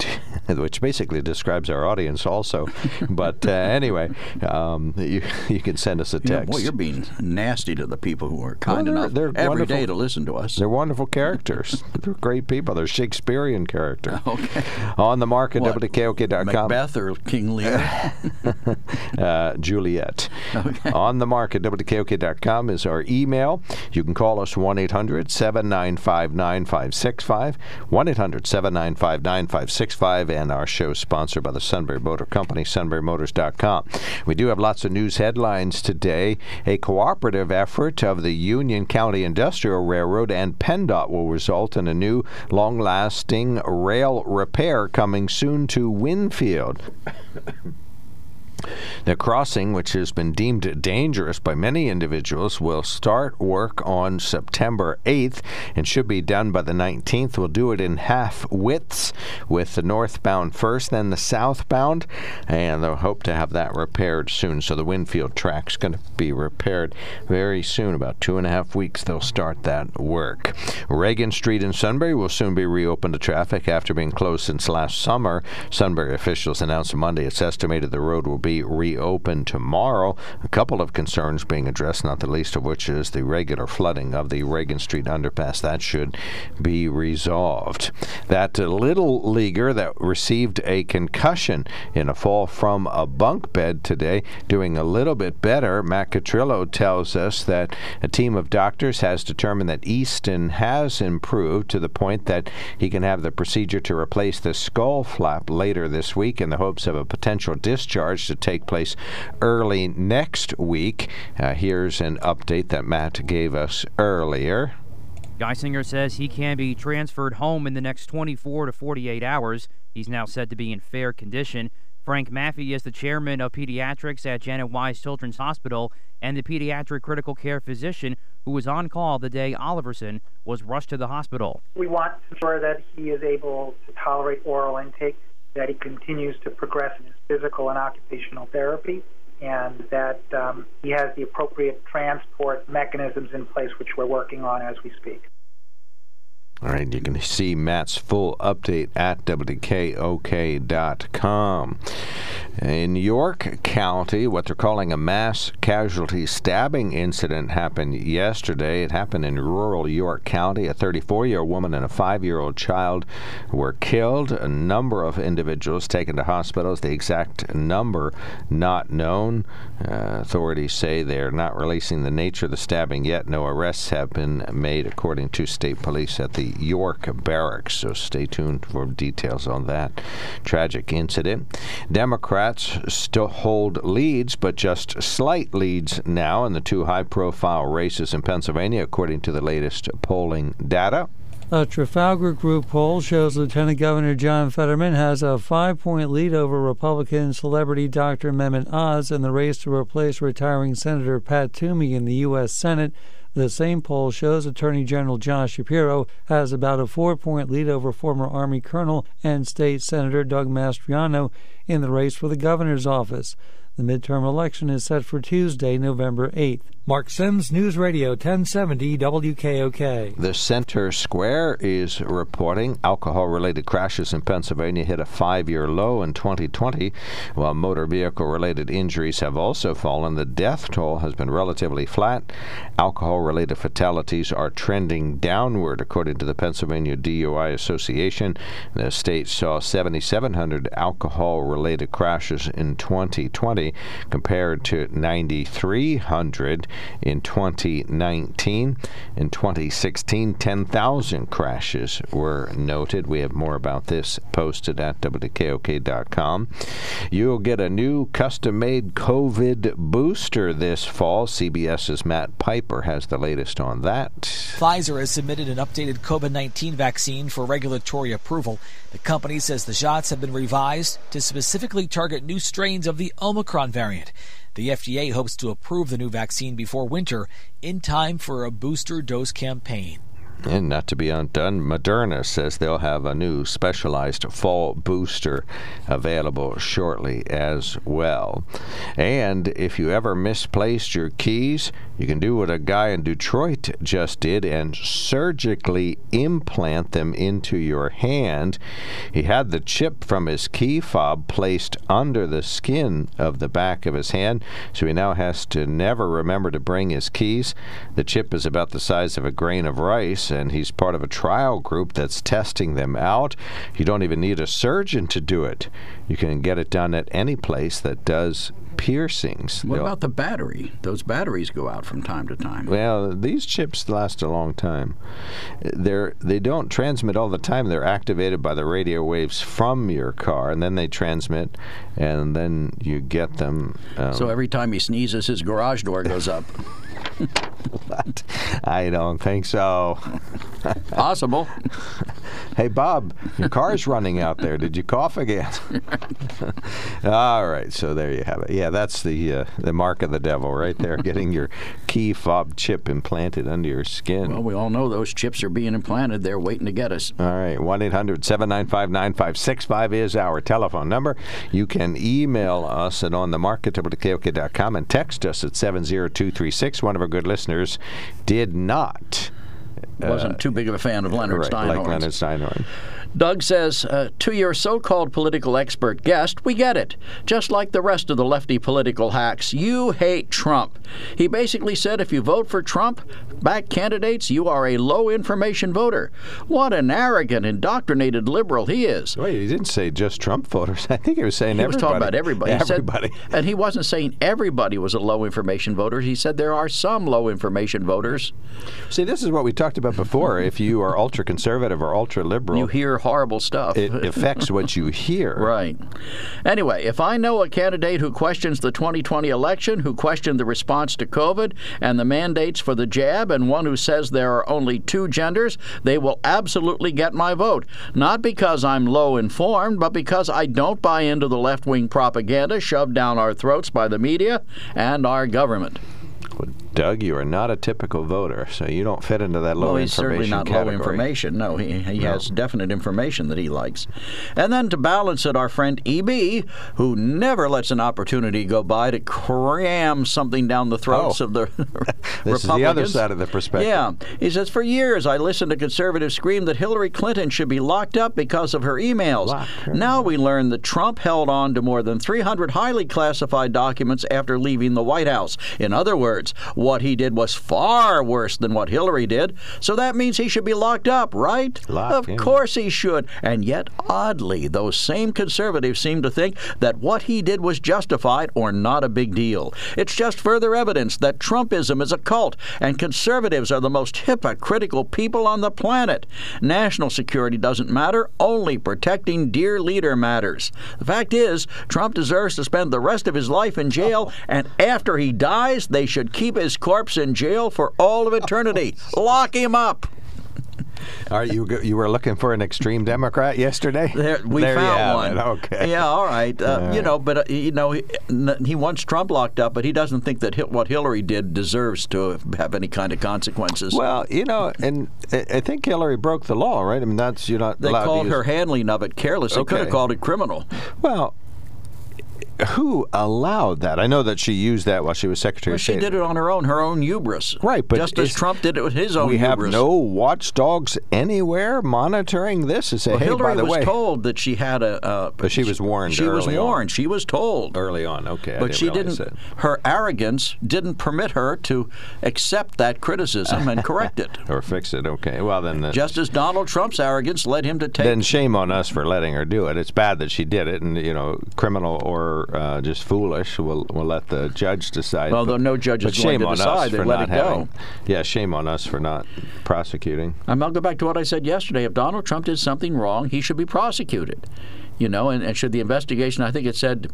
[SPEAKER 2] to which basically describes our audience also. but uh, anyway, um, you, you can send us a
[SPEAKER 1] Yeah,
[SPEAKER 2] text.
[SPEAKER 1] boy, you're being nasty to the people who are kind
[SPEAKER 2] they're-
[SPEAKER 1] enough
[SPEAKER 2] they're
[SPEAKER 1] every day
[SPEAKER 2] wonderful.
[SPEAKER 1] to listen to us.
[SPEAKER 2] They're wonderful characters. They're great people. They're Shakespearean characters.
[SPEAKER 1] Okay.
[SPEAKER 2] On the market,
[SPEAKER 1] What,
[SPEAKER 2] WKOK.com.
[SPEAKER 1] Macbeth or King Lear?
[SPEAKER 2] uh, Juliet. On the market, WKOK.com is our email. You can call us 1 800 795 9565. 1 800 795 9565. And our show sponsored by the Sunbury Motor Company, sunburymotors.com. We do have lots of news headlines today. A cooperative effort of the Union County Industrial Railroad and PennDOT will result in a new long lasting rail repair coming soon to Winfield. The crossing, which has been deemed dangerous by many individuals, will start work on September 8th and should be done by the 19th. We'll do it in half widths with the northbound first, then the southbound, and they'll hope to have that repaired soon. So the Winfield track's going to be repaired very soon. About two and a half weeks, they'll start that work. Reagan Street in Sunbury will soon be reopened to traffic after being closed since last summer. Sunbury officials announced Monday it's estimated the road will be be reopened tomorrow. A couple of concerns being addressed, not the least of which is the regular flooding of the Reagan Street underpass. That should be resolved. That little leaguer that received a concussion in a fall from a bunk bed today, doing a little bit better. Matt Catrillo tells us that a team of doctors has determined that Easton has improved to the point that he can have the procedure to replace the skull flap later this week in the hopes of a potential discharge to take place early next week. Uh, here's an update that Matt gave us earlier.
[SPEAKER 7] Geisinger says he can be transferred home in the next 24 to 48 hours. He's now said to be in fair condition. Frank Maffei is the chairman of pediatrics at Janet Weis Children's Hospital and the pediatric critical care physician who was on call the day Oliverson was rushed to the hospital.
[SPEAKER 8] We want to ensure that he is able to tolerate oral intake, that he continues to progress in his physical and occupational therapy, and that um, he has the appropriate transport mechanisms in place, which we're working on as we speak.
[SPEAKER 2] All right, you can see Matt's full update at WKOK.com. In York County, what they're calling a mass casualty stabbing incident happened yesterday. It happened in rural York County. A 34 year old woman and a 5 year old child were killed. A number of individuals taken to hospitals. The exact number not known. Uh, authorities say they're not releasing the nature of the stabbing yet. No arrests have been made, according to state police at the York barracks. So stay tuned for details on that tragic incident. Democrats still hold leads, but just slight leads now in the two high profile races in Pennsylvania, according to the latest polling data.
[SPEAKER 9] A Trafalgar Group poll shows Lieutenant Governor John Fetterman has a five point lead over Republican celebrity Dr. Mehmet Oz in the race to replace retiring Senator Pat Toomey in the U.S. Senate. The same poll shows Attorney General Josh Shapiro has about a four point lead over former Army Colonel and State Senator Doug Mastriano in the race for the governor's office. The midterm election is set for Tuesday, November 8th. Mark Sims, News Radio 1070 WKOK.
[SPEAKER 2] The Center Square is reporting alcohol related crashes in Pennsylvania hit a five year low in 2020, while motor vehicle related injuries have also fallen. The death toll has been relatively flat. Alcohol related fatalities are trending downward, according to the Pennsylvania DUI Association. The state saw 7,700 alcohol related crashes in 2020 compared to 9,300 in 2019. In 2016, 10,000 crashes were noted. We have more about this posted at WKOK.com. You'll get a new custom made COVID booster this fall. CBS's Matt Piper has the latest on that.
[SPEAKER 10] Pfizer has submitted an updated COVID 19 vaccine for regulatory approval. The company says the shots have been revised to specifically target new strains of the Omicron variant. The FDA hopes to approve the new vaccine before winter in time for a booster dose campaign.
[SPEAKER 2] And not to be undone, Moderna says they'll have a new specialized fall booster available shortly as well. And if you ever misplaced your keys, you can do what a guy in Detroit just did and surgically implant them into your hand. He had the chip from his key fob placed under the skin of the back of his hand, so he now has to never remember to bring his keys. The chip is about the size of a grain of rice, and he's part of a trial group that's testing them out. You don't even need a surgeon to do it. You can get it done at any place that does piercings.
[SPEAKER 1] What
[SPEAKER 2] They'll-
[SPEAKER 1] about the battery? Those batteries go out from time to time.
[SPEAKER 2] Well, these chips last a long time. They're they don't transmit all the time. They're activated by the radio waves from your car, and then they transmit, and then you get them. Um,
[SPEAKER 1] So every time he sneezes, his garage door goes up.
[SPEAKER 2] but I don't think so.
[SPEAKER 1] Possible.
[SPEAKER 2] Hey, Bob, your car's running out there. Did you cough again? All right, so there you have it. Yeah, that's the uh, the mark of the devil right there, getting your key fob chip implanted under your skin.
[SPEAKER 1] Well, we all know those chips are being implanted. They're waiting to get us.
[SPEAKER 2] All right, 1 800 795 9565 is our telephone number. You can email us at onthemarket.com and text us at 70236. One of our good listeners did not.
[SPEAKER 1] Uh, Wasn't too big of a fan of Leonard
[SPEAKER 2] right,
[SPEAKER 1] Steinhorn.
[SPEAKER 2] like Leonard Steinhorn.
[SPEAKER 1] Doug says, uh, to your so called political expert guest, we get it. Just like the rest of the lefty political hacks, you hate Trump. He basically said if you vote for Trump back candidates, you are a low information voter. What an arrogant, indoctrinated liberal he is.
[SPEAKER 2] Wait, he didn't say just Trump voters. I think he was saying everybody.
[SPEAKER 1] He
[SPEAKER 2] everybody.
[SPEAKER 1] was talking about everybody. He said-
[SPEAKER 2] Everybody.
[SPEAKER 1] and he wasn't saying everybody was a low information voter. He said there are some low information voters.
[SPEAKER 2] See, this is what we talked about before. if you are ultra conservative or ultra liberal,
[SPEAKER 1] You hear horrible stuff.
[SPEAKER 2] it affects what you hear.
[SPEAKER 1] Right. Anyway, if I know a candidate who questions the 2020 election, who questioned the response to COVID and the mandates for the jab, and one who says there are only two genders, they will absolutely get my vote. Not because I'm low informed, but because I don't buy into the left wing propaganda shoved down our throats by the media and our government.
[SPEAKER 2] Doug, you are not a typical voter, so you don't fit into that low
[SPEAKER 1] well, he's certainly not
[SPEAKER 2] category.
[SPEAKER 1] low information. No, he, he
[SPEAKER 2] No.
[SPEAKER 1] has definite information that he likes. And then to balance it, our friend EB, who never lets an opportunity go by to cram something down the throats
[SPEAKER 2] Oh.
[SPEAKER 1] of the
[SPEAKER 2] This is the other side of the perspective.
[SPEAKER 1] Yeah. He says, For years, I listened to conservatives scream that Hillary Clinton should be locked up because of her emails. Now we learn that Trump held on to more than 300 highly classified documents after leaving the White House. In other words, what he did was far worse than what Hillary did. So that means he should be locked up, right?
[SPEAKER 2] Locked
[SPEAKER 1] of course he should. And yet, oddly, those same conservatives seem to think that what he did was justified or not a big deal. It's just further evidence that Trumpism is a cult, and conservatives are the most hypocritical people on the planet. National security doesn't matter, only protecting dear leader matters. The fact is, Trump deserves to spend the rest of his life in jail, and after he dies, they should keep his corpse in jail for all of eternity. Lock him up.
[SPEAKER 2] Are you you were looking for an extreme Democrat yesterday?
[SPEAKER 1] There, we
[SPEAKER 2] There
[SPEAKER 1] found one.
[SPEAKER 2] it. Okay.
[SPEAKER 1] Yeah, all right. Uh,
[SPEAKER 2] All
[SPEAKER 1] You know, but uh, you know, he, he wants Trump locked up, but he doesn't think that what Hillary did deserves to have any kind of consequences.
[SPEAKER 2] Well, you know, and I think Hillary broke the law, right? I mean, that's you're not
[SPEAKER 1] they called her handling of it careless. They could have called it criminal.
[SPEAKER 2] Well, who allowed that? I know that she used that while she was Secretary
[SPEAKER 1] Well,
[SPEAKER 2] of
[SPEAKER 1] she did it on her own, her own hubris.
[SPEAKER 2] Right, but
[SPEAKER 1] just as Trump did it with his own
[SPEAKER 2] we have
[SPEAKER 1] hubris.
[SPEAKER 2] no watchdogs anywhere monitoring this and say,
[SPEAKER 1] Well,
[SPEAKER 2] hey,
[SPEAKER 1] Hillary
[SPEAKER 2] by the
[SPEAKER 1] was
[SPEAKER 2] way,
[SPEAKER 1] told that she had a. Uh,
[SPEAKER 2] But she was warned
[SPEAKER 1] She was
[SPEAKER 2] early on.
[SPEAKER 1] warned. She was told.
[SPEAKER 2] early on, okay,
[SPEAKER 1] But she didn't.
[SPEAKER 2] that.
[SPEAKER 1] Her arrogance didn't permit her to accept that criticism and correct it.
[SPEAKER 2] or fix it. Okay, well then, uh,
[SPEAKER 1] Just as Donald Trump's arrogance led him to take.
[SPEAKER 2] then shame on us for letting her do it. It's bad that she did it, and you know, criminal or uh, just foolish. We'll we'll let the judge decide.
[SPEAKER 1] Well,
[SPEAKER 2] but,
[SPEAKER 1] though no judge is going to decide, they
[SPEAKER 2] for
[SPEAKER 1] let
[SPEAKER 2] not
[SPEAKER 1] it go.
[SPEAKER 2] Yeah, shame on us for not prosecuting.
[SPEAKER 1] Um, I'll go back to what I said yesterday. If Donald Trump did something wrong, he should be prosecuted. You know, and, and should the investigation, I think it said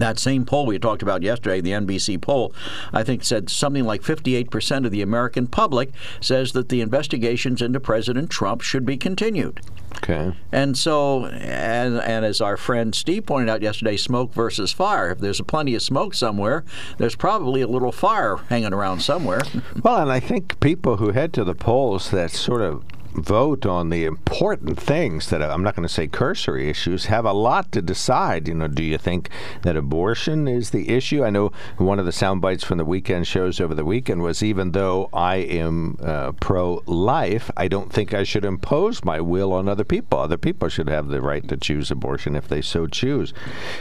[SPEAKER 1] that same poll we talked about yesterday, the NBC poll, I think said something like 58% of the American public says that the investigations into President Trump should be continued.
[SPEAKER 2] Okay.
[SPEAKER 1] And so, and, and as our friend Steve pointed out yesterday, smoke versus fire. If there's plenty of smoke somewhere, there's probably a little fire hanging around somewhere.
[SPEAKER 2] Well, and I think people who head to the polls that sort of vote on the important things that I'm not going to say cursory issues have a lot to decide. You know, do you think that abortion is the issue? I know one of the sound bites from the weekend shows over the weekend was even though I am uh, pro-life, I don't think I should impose my will on other people. Other people should have the right to choose abortion if they so choose.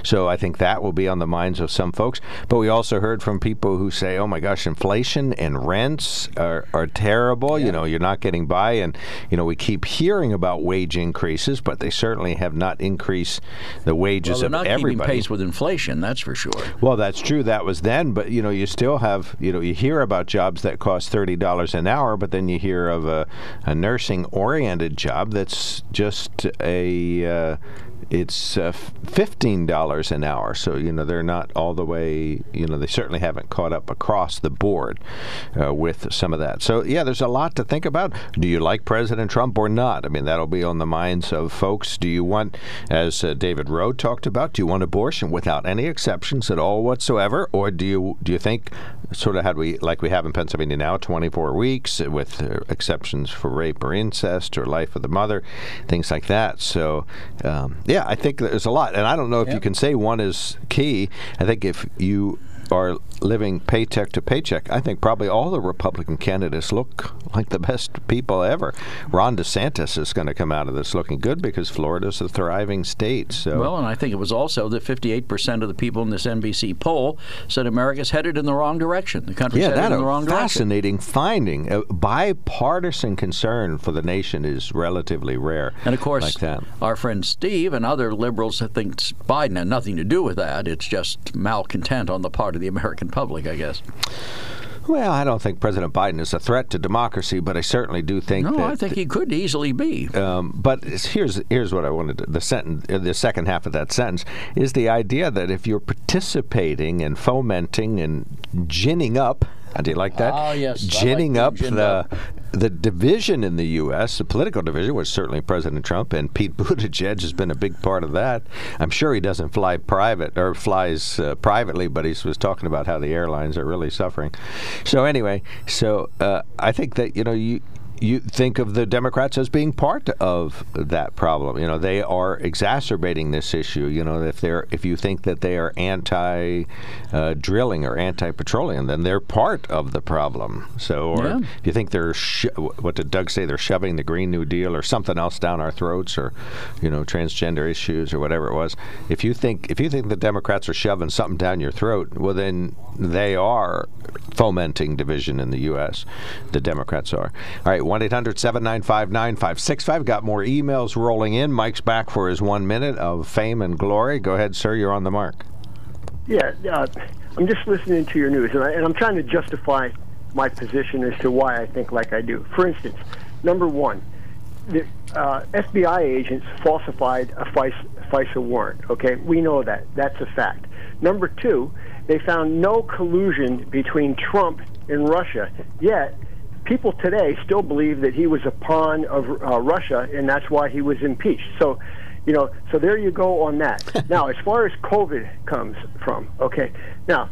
[SPEAKER 2] So I think that will be on the minds of some folks. But we also heard from people who say, "Oh my gosh, inflation and rents are, are terrible. You know, you're not getting by." And you know, we keep hearing about wage increases, but they certainly have not increased the wages
[SPEAKER 1] Well,
[SPEAKER 2] of
[SPEAKER 1] not
[SPEAKER 2] everybody.
[SPEAKER 1] keeping pace with inflation, that's for sure.
[SPEAKER 2] Well, that's true. That was then, but you know, you still have, you know, you hear about jobs that cost thirty dollars an hour, but then you hear of a, a nursing-oriented job that's just a, uh, it's uh, fifteen dollars an hour. So you know, they're not all the way. You know, they certainly haven't caught up across the board uh, with some of that. So yeah, there's a lot to think about. Do you like President Trump or not? I mean, that'll be on the minds of folks. Do you want, as uh, David Rowe talked about, do you want abortion without any exceptions at all whatsoever, or do you do you think sort of do we like we have in Pennsylvania now, 24 weeks with uh, exceptions for rape or incest or life of the mother, things like that. So um, yeah, I think there's a lot, and I don't know if you can say one is key. I think if you are living paycheck to paycheck. I think probably all the Republican candidates look like the best people ever. Ron DeSantis is going to come out of this looking good because Florida's a thriving state. So
[SPEAKER 1] well, and I think it was also that 58% of the people in this NBC poll said America's headed in the wrong direction. The country's
[SPEAKER 2] yeah,
[SPEAKER 1] headed in the wrong direction.
[SPEAKER 2] fascinating finding. A bipartisan concern for the nation is relatively rare.
[SPEAKER 1] And of course,
[SPEAKER 2] like that.
[SPEAKER 1] our friend Steve and other liberals think Biden had nothing to do with that. It's just malcontent on the part of the American public, I guess.
[SPEAKER 2] Well, I don't think President Biden is a threat to democracy, but I certainly do think
[SPEAKER 1] no. I think he could easily be.
[SPEAKER 2] Um, but here's here's what I wanted to, the sentence the second half of that sentence is the idea that if you're participating and fomenting and ginning up how do you like that?
[SPEAKER 1] Oh, yes.
[SPEAKER 2] Ginning
[SPEAKER 1] like
[SPEAKER 2] up the
[SPEAKER 1] up.
[SPEAKER 2] The division in the U.S., the political division, was certainly President Trump, and Pete Buttigieg has been a big part of that. I'm sure he doesn't fly private or flies uh, privately, but he was talking about how the airlines are really suffering. So anyway, so uh, I think that you know you you think of the Democrats as being part of that problem. You know, they are exacerbating this issue. You know, if they're if you think that they are anti uh, drilling or anti petroleum, then they're part of the problem. So, or
[SPEAKER 1] Yeah.
[SPEAKER 2] if you think they're sho- what did Doug say? They're shoving the Green New Deal or something else down our throats, or you know, transgender issues or whatever it was. If you think if you think the Democrats are shoving something down your throat, well, then they are fomenting division in the U.S. The Democrats are. All right, 1 800 795 9565. Got more emails rolling in. Mike's back for his one minute of fame and glory. Go ahead, sir. You're on the mark.
[SPEAKER 5] Yeah, uh, I'm just listening to your news, and, I, and I'm trying to justify my position as to why I think like I do. For instance, number one, the uh, FBI agents falsified a FISA, FISA warrant. Okay, we know that. That's a fact. Number two, they found no collusion between Trump and Russia. Yet, people today still believe that he was a pawn of uh, Russia, and that's why he was impeached. So, you know, so there you go on that. now, as far as COVID comes from, okay, now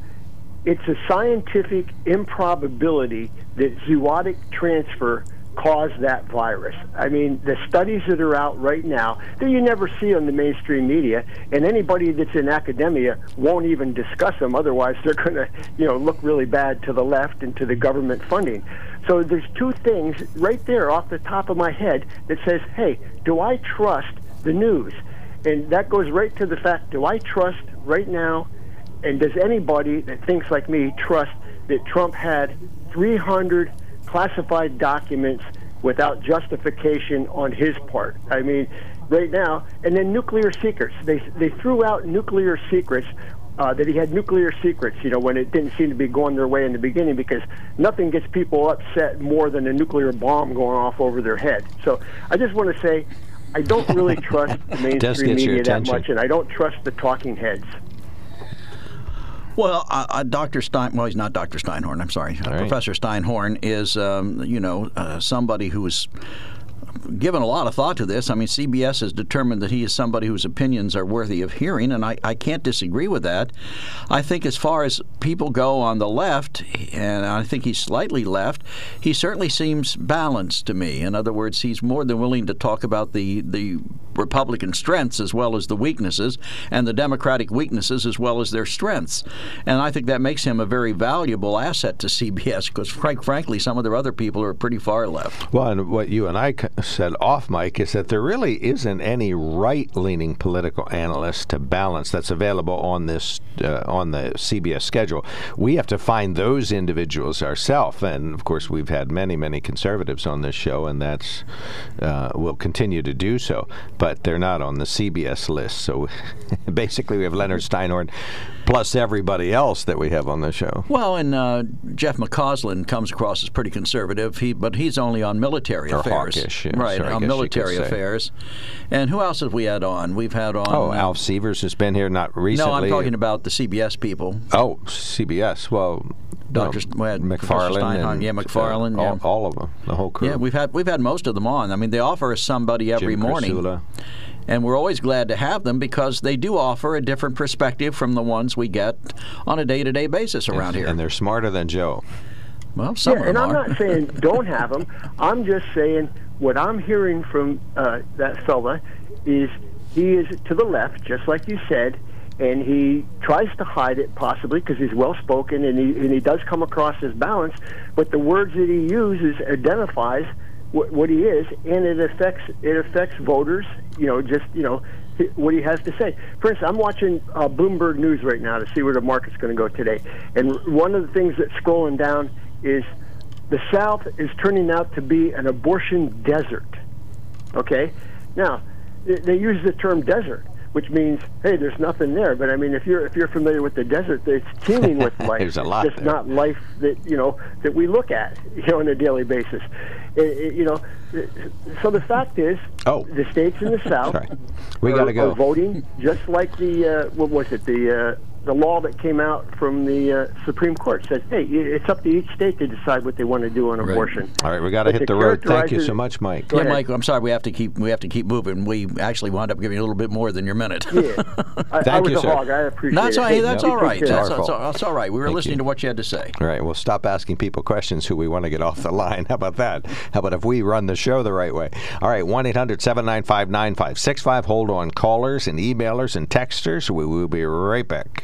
[SPEAKER 5] it's a scientific improbability that zoonotic transfer caused that virus. I mean, the studies that are out right now that you never see on the mainstream media, and anybody that's in academia won't even discuss them. Otherwise, they're going to, you know, look really bad to the left and to the government funding. So there's two things right there off the top of my head that says, "Hey, do I trust the news?" And that goes right to the fact: Do I trust right now? And does anybody that thinks like me trust that Trump had 300 classified documents without justification on his part? I mean, right now, and then nuclear secrets. They they threw out nuclear secrets. Uh, that he had nuclear secrets, you know, when it didn't seem to be going their way in the beginning, because nothing gets people upset more than a nuclear bomb going off over their head. So I just want to say, I don't really trust the mainstream media that much, and I don't trust the talking heads.
[SPEAKER 1] Well, uh, uh, Dr. Stein, well, he's not Dr. Steinhorn, I'm sorry. Uh,
[SPEAKER 2] right.
[SPEAKER 1] Professor Steinhorn is, um, you know, uh, somebody who is given a lot of thought to this. I mean, CBS has determined that he is somebody whose opinions are worthy of hearing, and I, I can't disagree with that. I think as far as people go on the left, and I think he's slightly left, he certainly seems balanced to me. In other words, he's more than willing to talk about the, the Republican strengths as well as the weaknesses, and the Democratic weaknesses as well as their strengths. And I think that makes him a very valuable asset to CBS because, frank, frankly, some of their other people are pretty far left.
[SPEAKER 2] Well, and what you and I said off mic is that there really isn't any right-leaning political analyst to balance that's available on this uh, on the CBS schedule. We have to find those individuals ourselves, and of course, we've had many, many conservatives on this show, and that's uh, will continue to do so. But they're not on the CBS list. So basically, we have Leonard Steinhorn plus everybody else that we have on the show.
[SPEAKER 1] Well, and uh, Jeff McCausland comes across as pretty conservative, he, but he's only on military
[SPEAKER 2] Or
[SPEAKER 1] affairs.
[SPEAKER 2] hawkish, yes,
[SPEAKER 1] right, on military affairs. And who else have we had on? We've had on.
[SPEAKER 2] Oh,
[SPEAKER 1] uh,
[SPEAKER 2] Alf Severs has been here not recently.
[SPEAKER 1] No, I'm talking about the CBS people.
[SPEAKER 2] Oh, CBS. Well,
[SPEAKER 1] Dr.
[SPEAKER 2] no,
[SPEAKER 1] we had Professor
[SPEAKER 2] and,
[SPEAKER 1] yeah, McFarland,
[SPEAKER 2] uh, all,
[SPEAKER 1] yeah.
[SPEAKER 2] all of them, the whole crew.
[SPEAKER 1] Yeah, we've had we've had most of them on. I mean, they offer us somebody every
[SPEAKER 2] Jim
[SPEAKER 1] morning. And we're always glad to have them because they do offer a different perspective from the ones we get on a day-to-day basis around here.
[SPEAKER 2] and they're smarter than Joe.
[SPEAKER 1] well, some
[SPEAKER 5] yeah,
[SPEAKER 1] of
[SPEAKER 5] and I'm
[SPEAKER 1] are.
[SPEAKER 5] not saying don't have them. I'm just saying what I'm hearing from uh, that fella is he is to the left, just like you said, and he tries to hide it possibly because he's well spoken and he and he does come across as balanced, but the words that he uses identifies what, what he is, and it affects it affects voters. You know, just you know what he has to say. For instance, I'm watching uh, Bloomberg News right now to see where the market's going to go today, and one of the things that's scrolling down is the South is turning out to be an abortion desert. Okay, now they use the term desert which means hey, there's nothing there. But I mean, if you're if you're familiar with the desert, it's teeming with life.
[SPEAKER 2] there's a lot
[SPEAKER 5] it's just
[SPEAKER 2] there.
[SPEAKER 5] not life that you know that we look at you know on a daily basis. It, it, you know, so the fact is,
[SPEAKER 2] oh.
[SPEAKER 5] the states in the South
[SPEAKER 2] we
[SPEAKER 5] are,
[SPEAKER 2] got to go.
[SPEAKER 5] voting just like the uh, what was it the uh, the law that came out from the uh, Supreme Court says, hey, it's up to each state to decide what they want to do on
[SPEAKER 1] Right.
[SPEAKER 5] abortion.
[SPEAKER 2] All right, we got to hit
[SPEAKER 5] the
[SPEAKER 2] the road. Thank you so much, Mike.
[SPEAKER 5] Go
[SPEAKER 1] yeah,
[SPEAKER 5] ahead.
[SPEAKER 1] Mike. I'm sorry. We have to keep we have to keep moving. We actually wound up giving you a little bit more than your minute.
[SPEAKER 5] Yeah, I, I
[SPEAKER 2] Thank
[SPEAKER 5] was
[SPEAKER 2] you,
[SPEAKER 5] a
[SPEAKER 2] sir.
[SPEAKER 5] hog. I appreciate
[SPEAKER 1] that's
[SPEAKER 5] it.
[SPEAKER 1] all,
[SPEAKER 5] Hey,
[SPEAKER 1] hey, that's
[SPEAKER 5] you
[SPEAKER 1] all
[SPEAKER 5] take
[SPEAKER 1] right.
[SPEAKER 5] care.
[SPEAKER 1] That's,
[SPEAKER 2] Our
[SPEAKER 1] that's,
[SPEAKER 2] fault.
[SPEAKER 1] that's all right. We were
[SPEAKER 2] Thank
[SPEAKER 1] listening
[SPEAKER 2] you.
[SPEAKER 1] to what you had to say.
[SPEAKER 2] All right, we'll stop asking people questions who we want to get off the line. How about that? How about if we run the show the right way? All right, 1 800 795 9565. Hold on, callers and emailers and texters. We will be right back.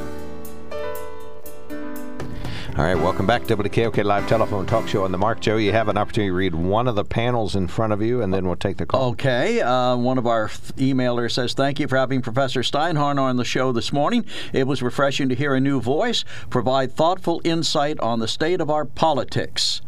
[SPEAKER 2] All right, welcome back to WKOK Live Telephone Talk Show on the Mark Joe. You have an opportunity to read one of the panels in front of you, and then we'll take the call.
[SPEAKER 1] Okay. Uh, one of our emailers says, Thank you for having Professor Steinhorn on the show this morning. It was refreshing to hear a new voice provide thoughtful insight on the state of our politics.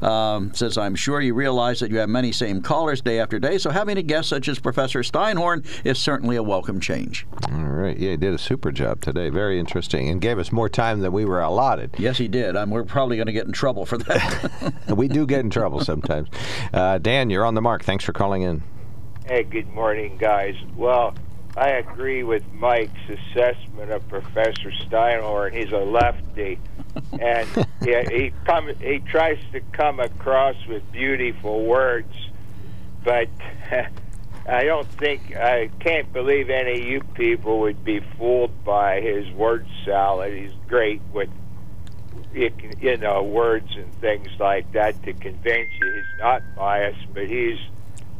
[SPEAKER 1] Um, says, I'm sure you realize that you have many same callers day after day, so having a guest such as Professor Steinhorn is certainly a welcome change.
[SPEAKER 2] All right, yeah, he did a super job today. Very interesting, and gave us more time than we were allotted.
[SPEAKER 1] Yes, he did. Um, we're probably going to get in trouble for that.
[SPEAKER 2] we do get in trouble sometimes. Uh, Dan, you're on the mark. Thanks for calling in.
[SPEAKER 11] Hey, good morning, guys. Well, I agree with Mike's assessment of Professor Steinhorn. He's a lefty, and yeah, he come he tries to come across with beautiful words, but I don't think I can't believe any of you people would be fooled by his word salad. He's great with you you know words and things like that to convince you he's not biased, but he's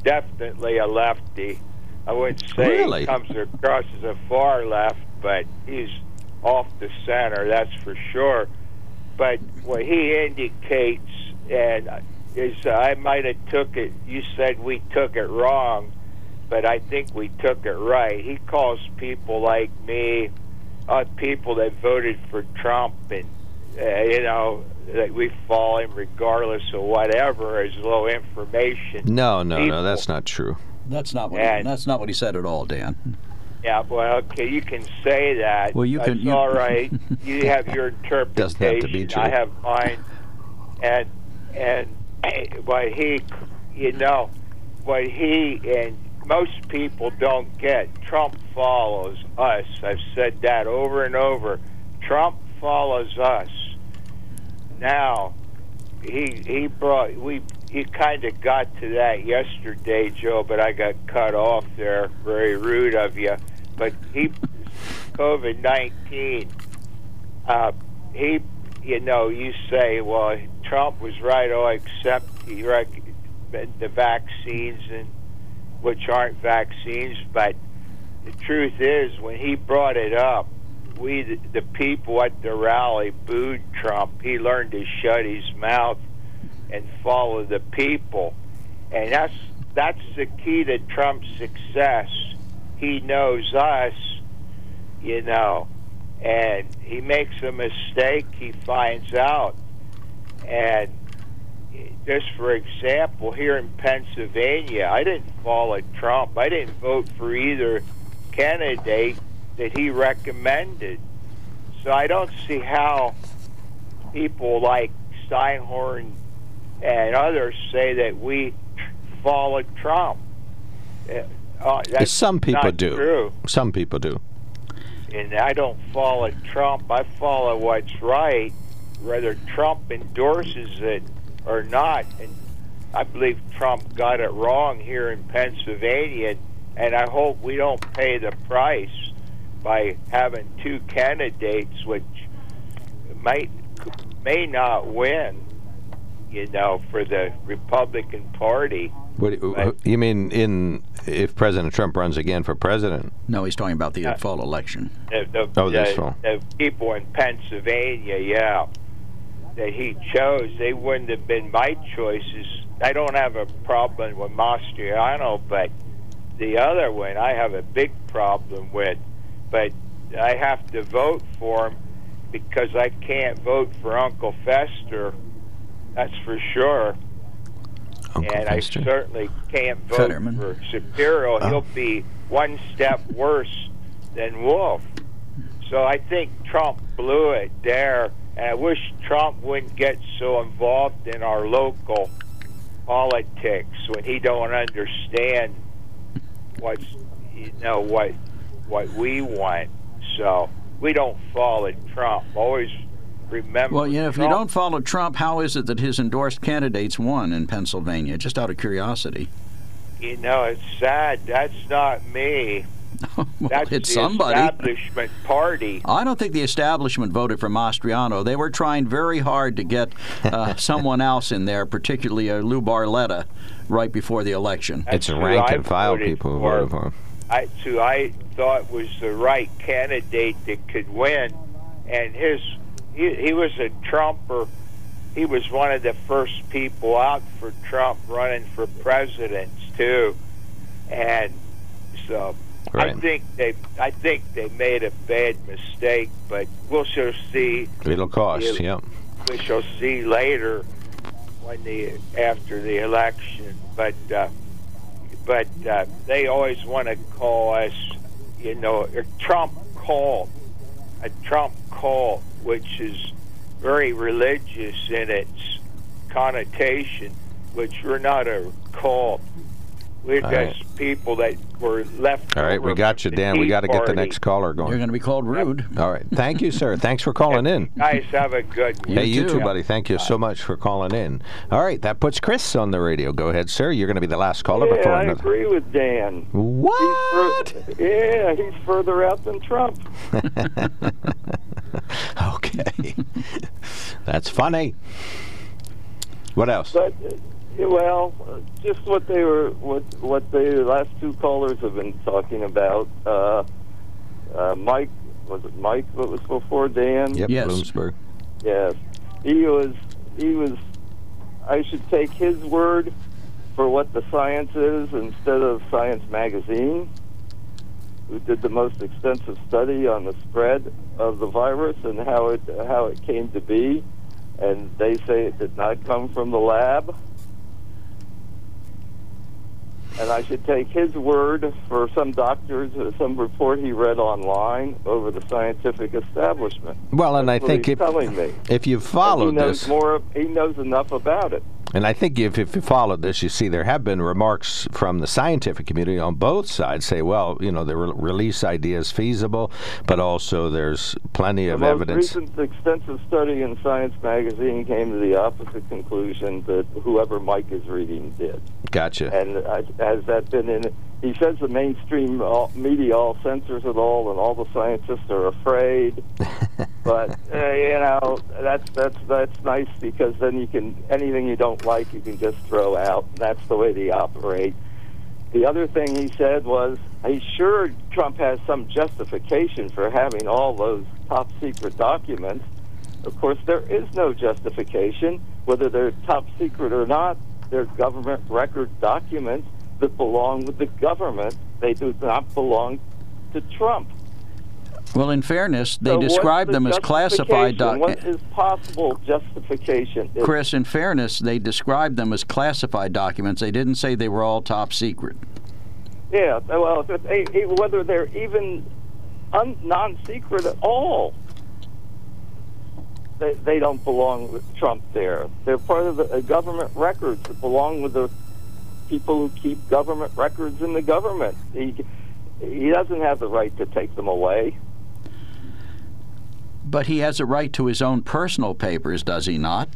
[SPEAKER 11] definitely a lefty. I wouldn't say
[SPEAKER 2] Really?
[SPEAKER 11] he comes across as a far left, but he's off the center, that's for sure. But what he indicates, and is I might have took it. You said we took it wrong, but I think we took it right. He calls people like me, uh, people that voted for Trump, and uh, you know that we fall in regardless of whatever as low information.
[SPEAKER 2] No, no, no, that's not true.
[SPEAKER 1] that's not what he,
[SPEAKER 11] And-
[SPEAKER 1] that's not what he said at all, Dan.
[SPEAKER 11] Yeah, well, okay, you can say that.
[SPEAKER 1] Well, you
[SPEAKER 11] That's
[SPEAKER 1] can- you-
[SPEAKER 11] all right. You have your interpretation.
[SPEAKER 2] Doesn't have to be true.
[SPEAKER 11] I have mine, and and what he, you know, what he and most people don't get. Trump follows us. I've said that over and over. Trump follows us. Now, he he brought we he kind of got to that yesterday, Joe, but I got cut off there. Very rude of you. But he COVID nineteen. Uh, he, you know, you say, well, Trump was right. Oh, except he rec- the vaccines and which aren't vaccines, but the truth is, when he brought it up, we the, people at the rally booed Trump. He learned to shut his mouth and follow the people, and that's that's the key to Trump's success. He knows us, you know, and he makes a mistake, he finds out. And just for example, here in Pennsylvania, I didn't follow Trump. I didn't vote for either candidate that he recommended. So I don't see how people like Steinhorn and others say that we followed Trump. Uh, that's
[SPEAKER 2] Some people do.
[SPEAKER 11] True.
[SPEAKER 2] Some people do.
[SPEAKER 11] And I don't follow Trump. I follow what's right, whether Trump endorses it or not. And I believe Trump got it wrong here in Pennsylvania, and I hope we don't pay the price by having two candidates which might may not win. You know, for the Republican Party.
[SPEAKER 2] What, do- you mean in if President Trump runs again for president?
[SPEAKER 1] No, he's talking about the
[SPEAKER 11] Uh,
[SPEAKER 1] fall election.
[SPEAKER 11] The, the,
[SPEAKER 2] Oh, this
[SPEAKER 11] the-
[SPEAKER 2] fall.
[SPEAKER 11] the people in Pennsylvania, yeah, that he chose, they wouldn't have been my choices. I don't have a problem with Mastriano, but the other one I have a big problem with. But I have to vote for him because I can't vote for Uncle Fester. That's for sure.
[SPEAKER 2] Uncle
[SPEAKER 11] and
[SPEAKER 2] Fester.
[SPEAKER 11] I certainly can't vote
[SPEAKER 1] Fetterman.
[SPEAKER 11] for Shapiro.
[SPEAKER 2] Oh.
[SPEAKER 11] He'll be one step worse than Wolf. So I think Trump blew it there, and I wish Trump wouldn't get so involved in our local politics when he don't understand what's you know what what we want. So we don't follow Trump. Always remember.
[SPEAKER 1] Well, you know, if you don't follow Trump, how is it that his endorsed candidates won in Pennsylvania? Just out of curiosity.
[SPEAKER 11] You know, it's sad. That's not me.
[SPEAKER 1] well,
[SPEAKER 11] That's
[SPEAKER 1] it's
[SPEAKER 11] the
[SPEAKER 1] somebody.
[SPEAKER 11] establishment party.
[SPEAKER 1] I don't think the establishment voted for Mastriano. They were trying very hard to get uh, someone else in there, particularly uh, Lou Barletta, right before the election.
[SPEAKER 11] That's
[SPEAKER 2] It's
[SPEAKER 11] who
[SPEAKER 2] rank and file people who
[SPEAKER 11] for.
[SPEAKER 2] voted for him.
[SPEAKER 11] I, who I thought was the right candidate that could win, and his he, he was a Trumper. He was one of the first people out for Trump running for president too, and so I think they I think they made a bad mistake, but we'll shall see.
[SPEAKER 2] It'll cost.
[SPEAKER 11] Yeah.
[SPEAKER 2] Yep.
[SPEAKER 11] we shall see later when the after the election. But uh, but uh, they always want to call us, you know, a Trump cult, a Trump cult, which is very religious in its connotation. Which we're not a cult. We're
[SPEAKER 2] All
[SPEAKER 11] just
[SPEAKER 2] right.
[SPEAKER 11] people that were left.
[SPEAKER 2] All right, we got you, Dan. We got to get the next caller going.
[SPEAKER 1] You're
[SPEAKER 2] going.
[SPEAKER 1] going to be called rude.
[SPEAKER 2] All right. Thank you, sir. Thanks for calling in.
[SPEAKER 11] Nice. have a good one.
[SPEAKER 2] Hey, you
[SPEAKER 1] too.
[SPEAKER 2] too, buddy. Thank you so much for calling in. All right, that puts Chris on the radio. Go ahead, sir. You're going to be the last caller
[SPEAKER 12] Yeah,
[SPEAKER 2] before
[SPEAKER 12] I
[SPEAKER 2] another.
[SPEAKER 12] agree with Dan.
[SPEAKER 2] What?
[SPEAKER 12] He's fur- yeah, he's further out than Trump.
[SPEAKER 2] okay, that's funny. What else?
[SPEAKER 12] But uh, well, uh, just what they were, what what the last two callers have been talking about. Uh, uh, Mike was it Mike that was before Dan?
[SPEAKER 2] Yep,
[SPEAKER 1] Yes.
[SPEAKER 2] Bloomsburg.
[SPEAKER 12] Yes, he was. He was. I should take his word for what the science is instead of Science Magazine, who did the most extensive study on the spread of the virus and how it how it came to be, and they say it did not come from the lab. And I should take his word for some doctors, uh, some report he read online over the scientific establishment.
[SPEAKER 2] Well, and I
[SPEAKER 12] That's what
[SPEAKER 2] think if
[SPEAKER 12] telling me.
[SPEAKER 2] if you've
[SPEAKER 12] And
[SPEAKER 2] followed
[SPEAKER 12] he knows
[SPEAKER 2] this,
[SPEAKER 12] more. He knows enough about it.
[SPEAKER 2] and I think if, if you followed this, you see there have been remarks from the scientific community on both sides say, well, you know, the re- release idea is feasible, but also there's plenty
[SPEAKER 12] The
[SPEAKER 2] of
[SPEAKER 12] most
[SPEAKER 2] evidence.
[SPEAKER 12] recent extensive study in Science magazine came to the opposite conclusion that whoever Mike is reading did.
[SPEAKER 2] Gotcha.
[SPEAKER 12] And uh, has that been in? He says the mainstream media all censors it all, and all the scientists are afraid. but uh, you know that's that's that's nice because then you can anything you don't like you can just throw out. That's the way they operate. The other thing he said was he's sure Trump has some justification for having all those top secret documents. Of course, there is no justification, whether they're top secret or not. They're government record documents that belong with the government. They do not belong to Trump.
[SPEAKER 1] Well, in fairness, they
[SPEAKER 12] So
[SPEAKER 1] describe
[SPEAKER 12] the
[SPEAKER 1] them as classified
[SPEAKER 12] documents. What is possible justification? Is-
[SPEAKER 1] Chris, in fairness, they described them as classified documents. They didn't say they were all top secret.
[SPEAKER 12] Yeah, well, whether they're even un, non-secret at all, they, they don't belong with Trump there. They're part of the government records that belong with the people who keep government records in the government. He, he doesn't have the right to take them away.
[SPEAKER 1] But he has a right to his own personal papers, does he not?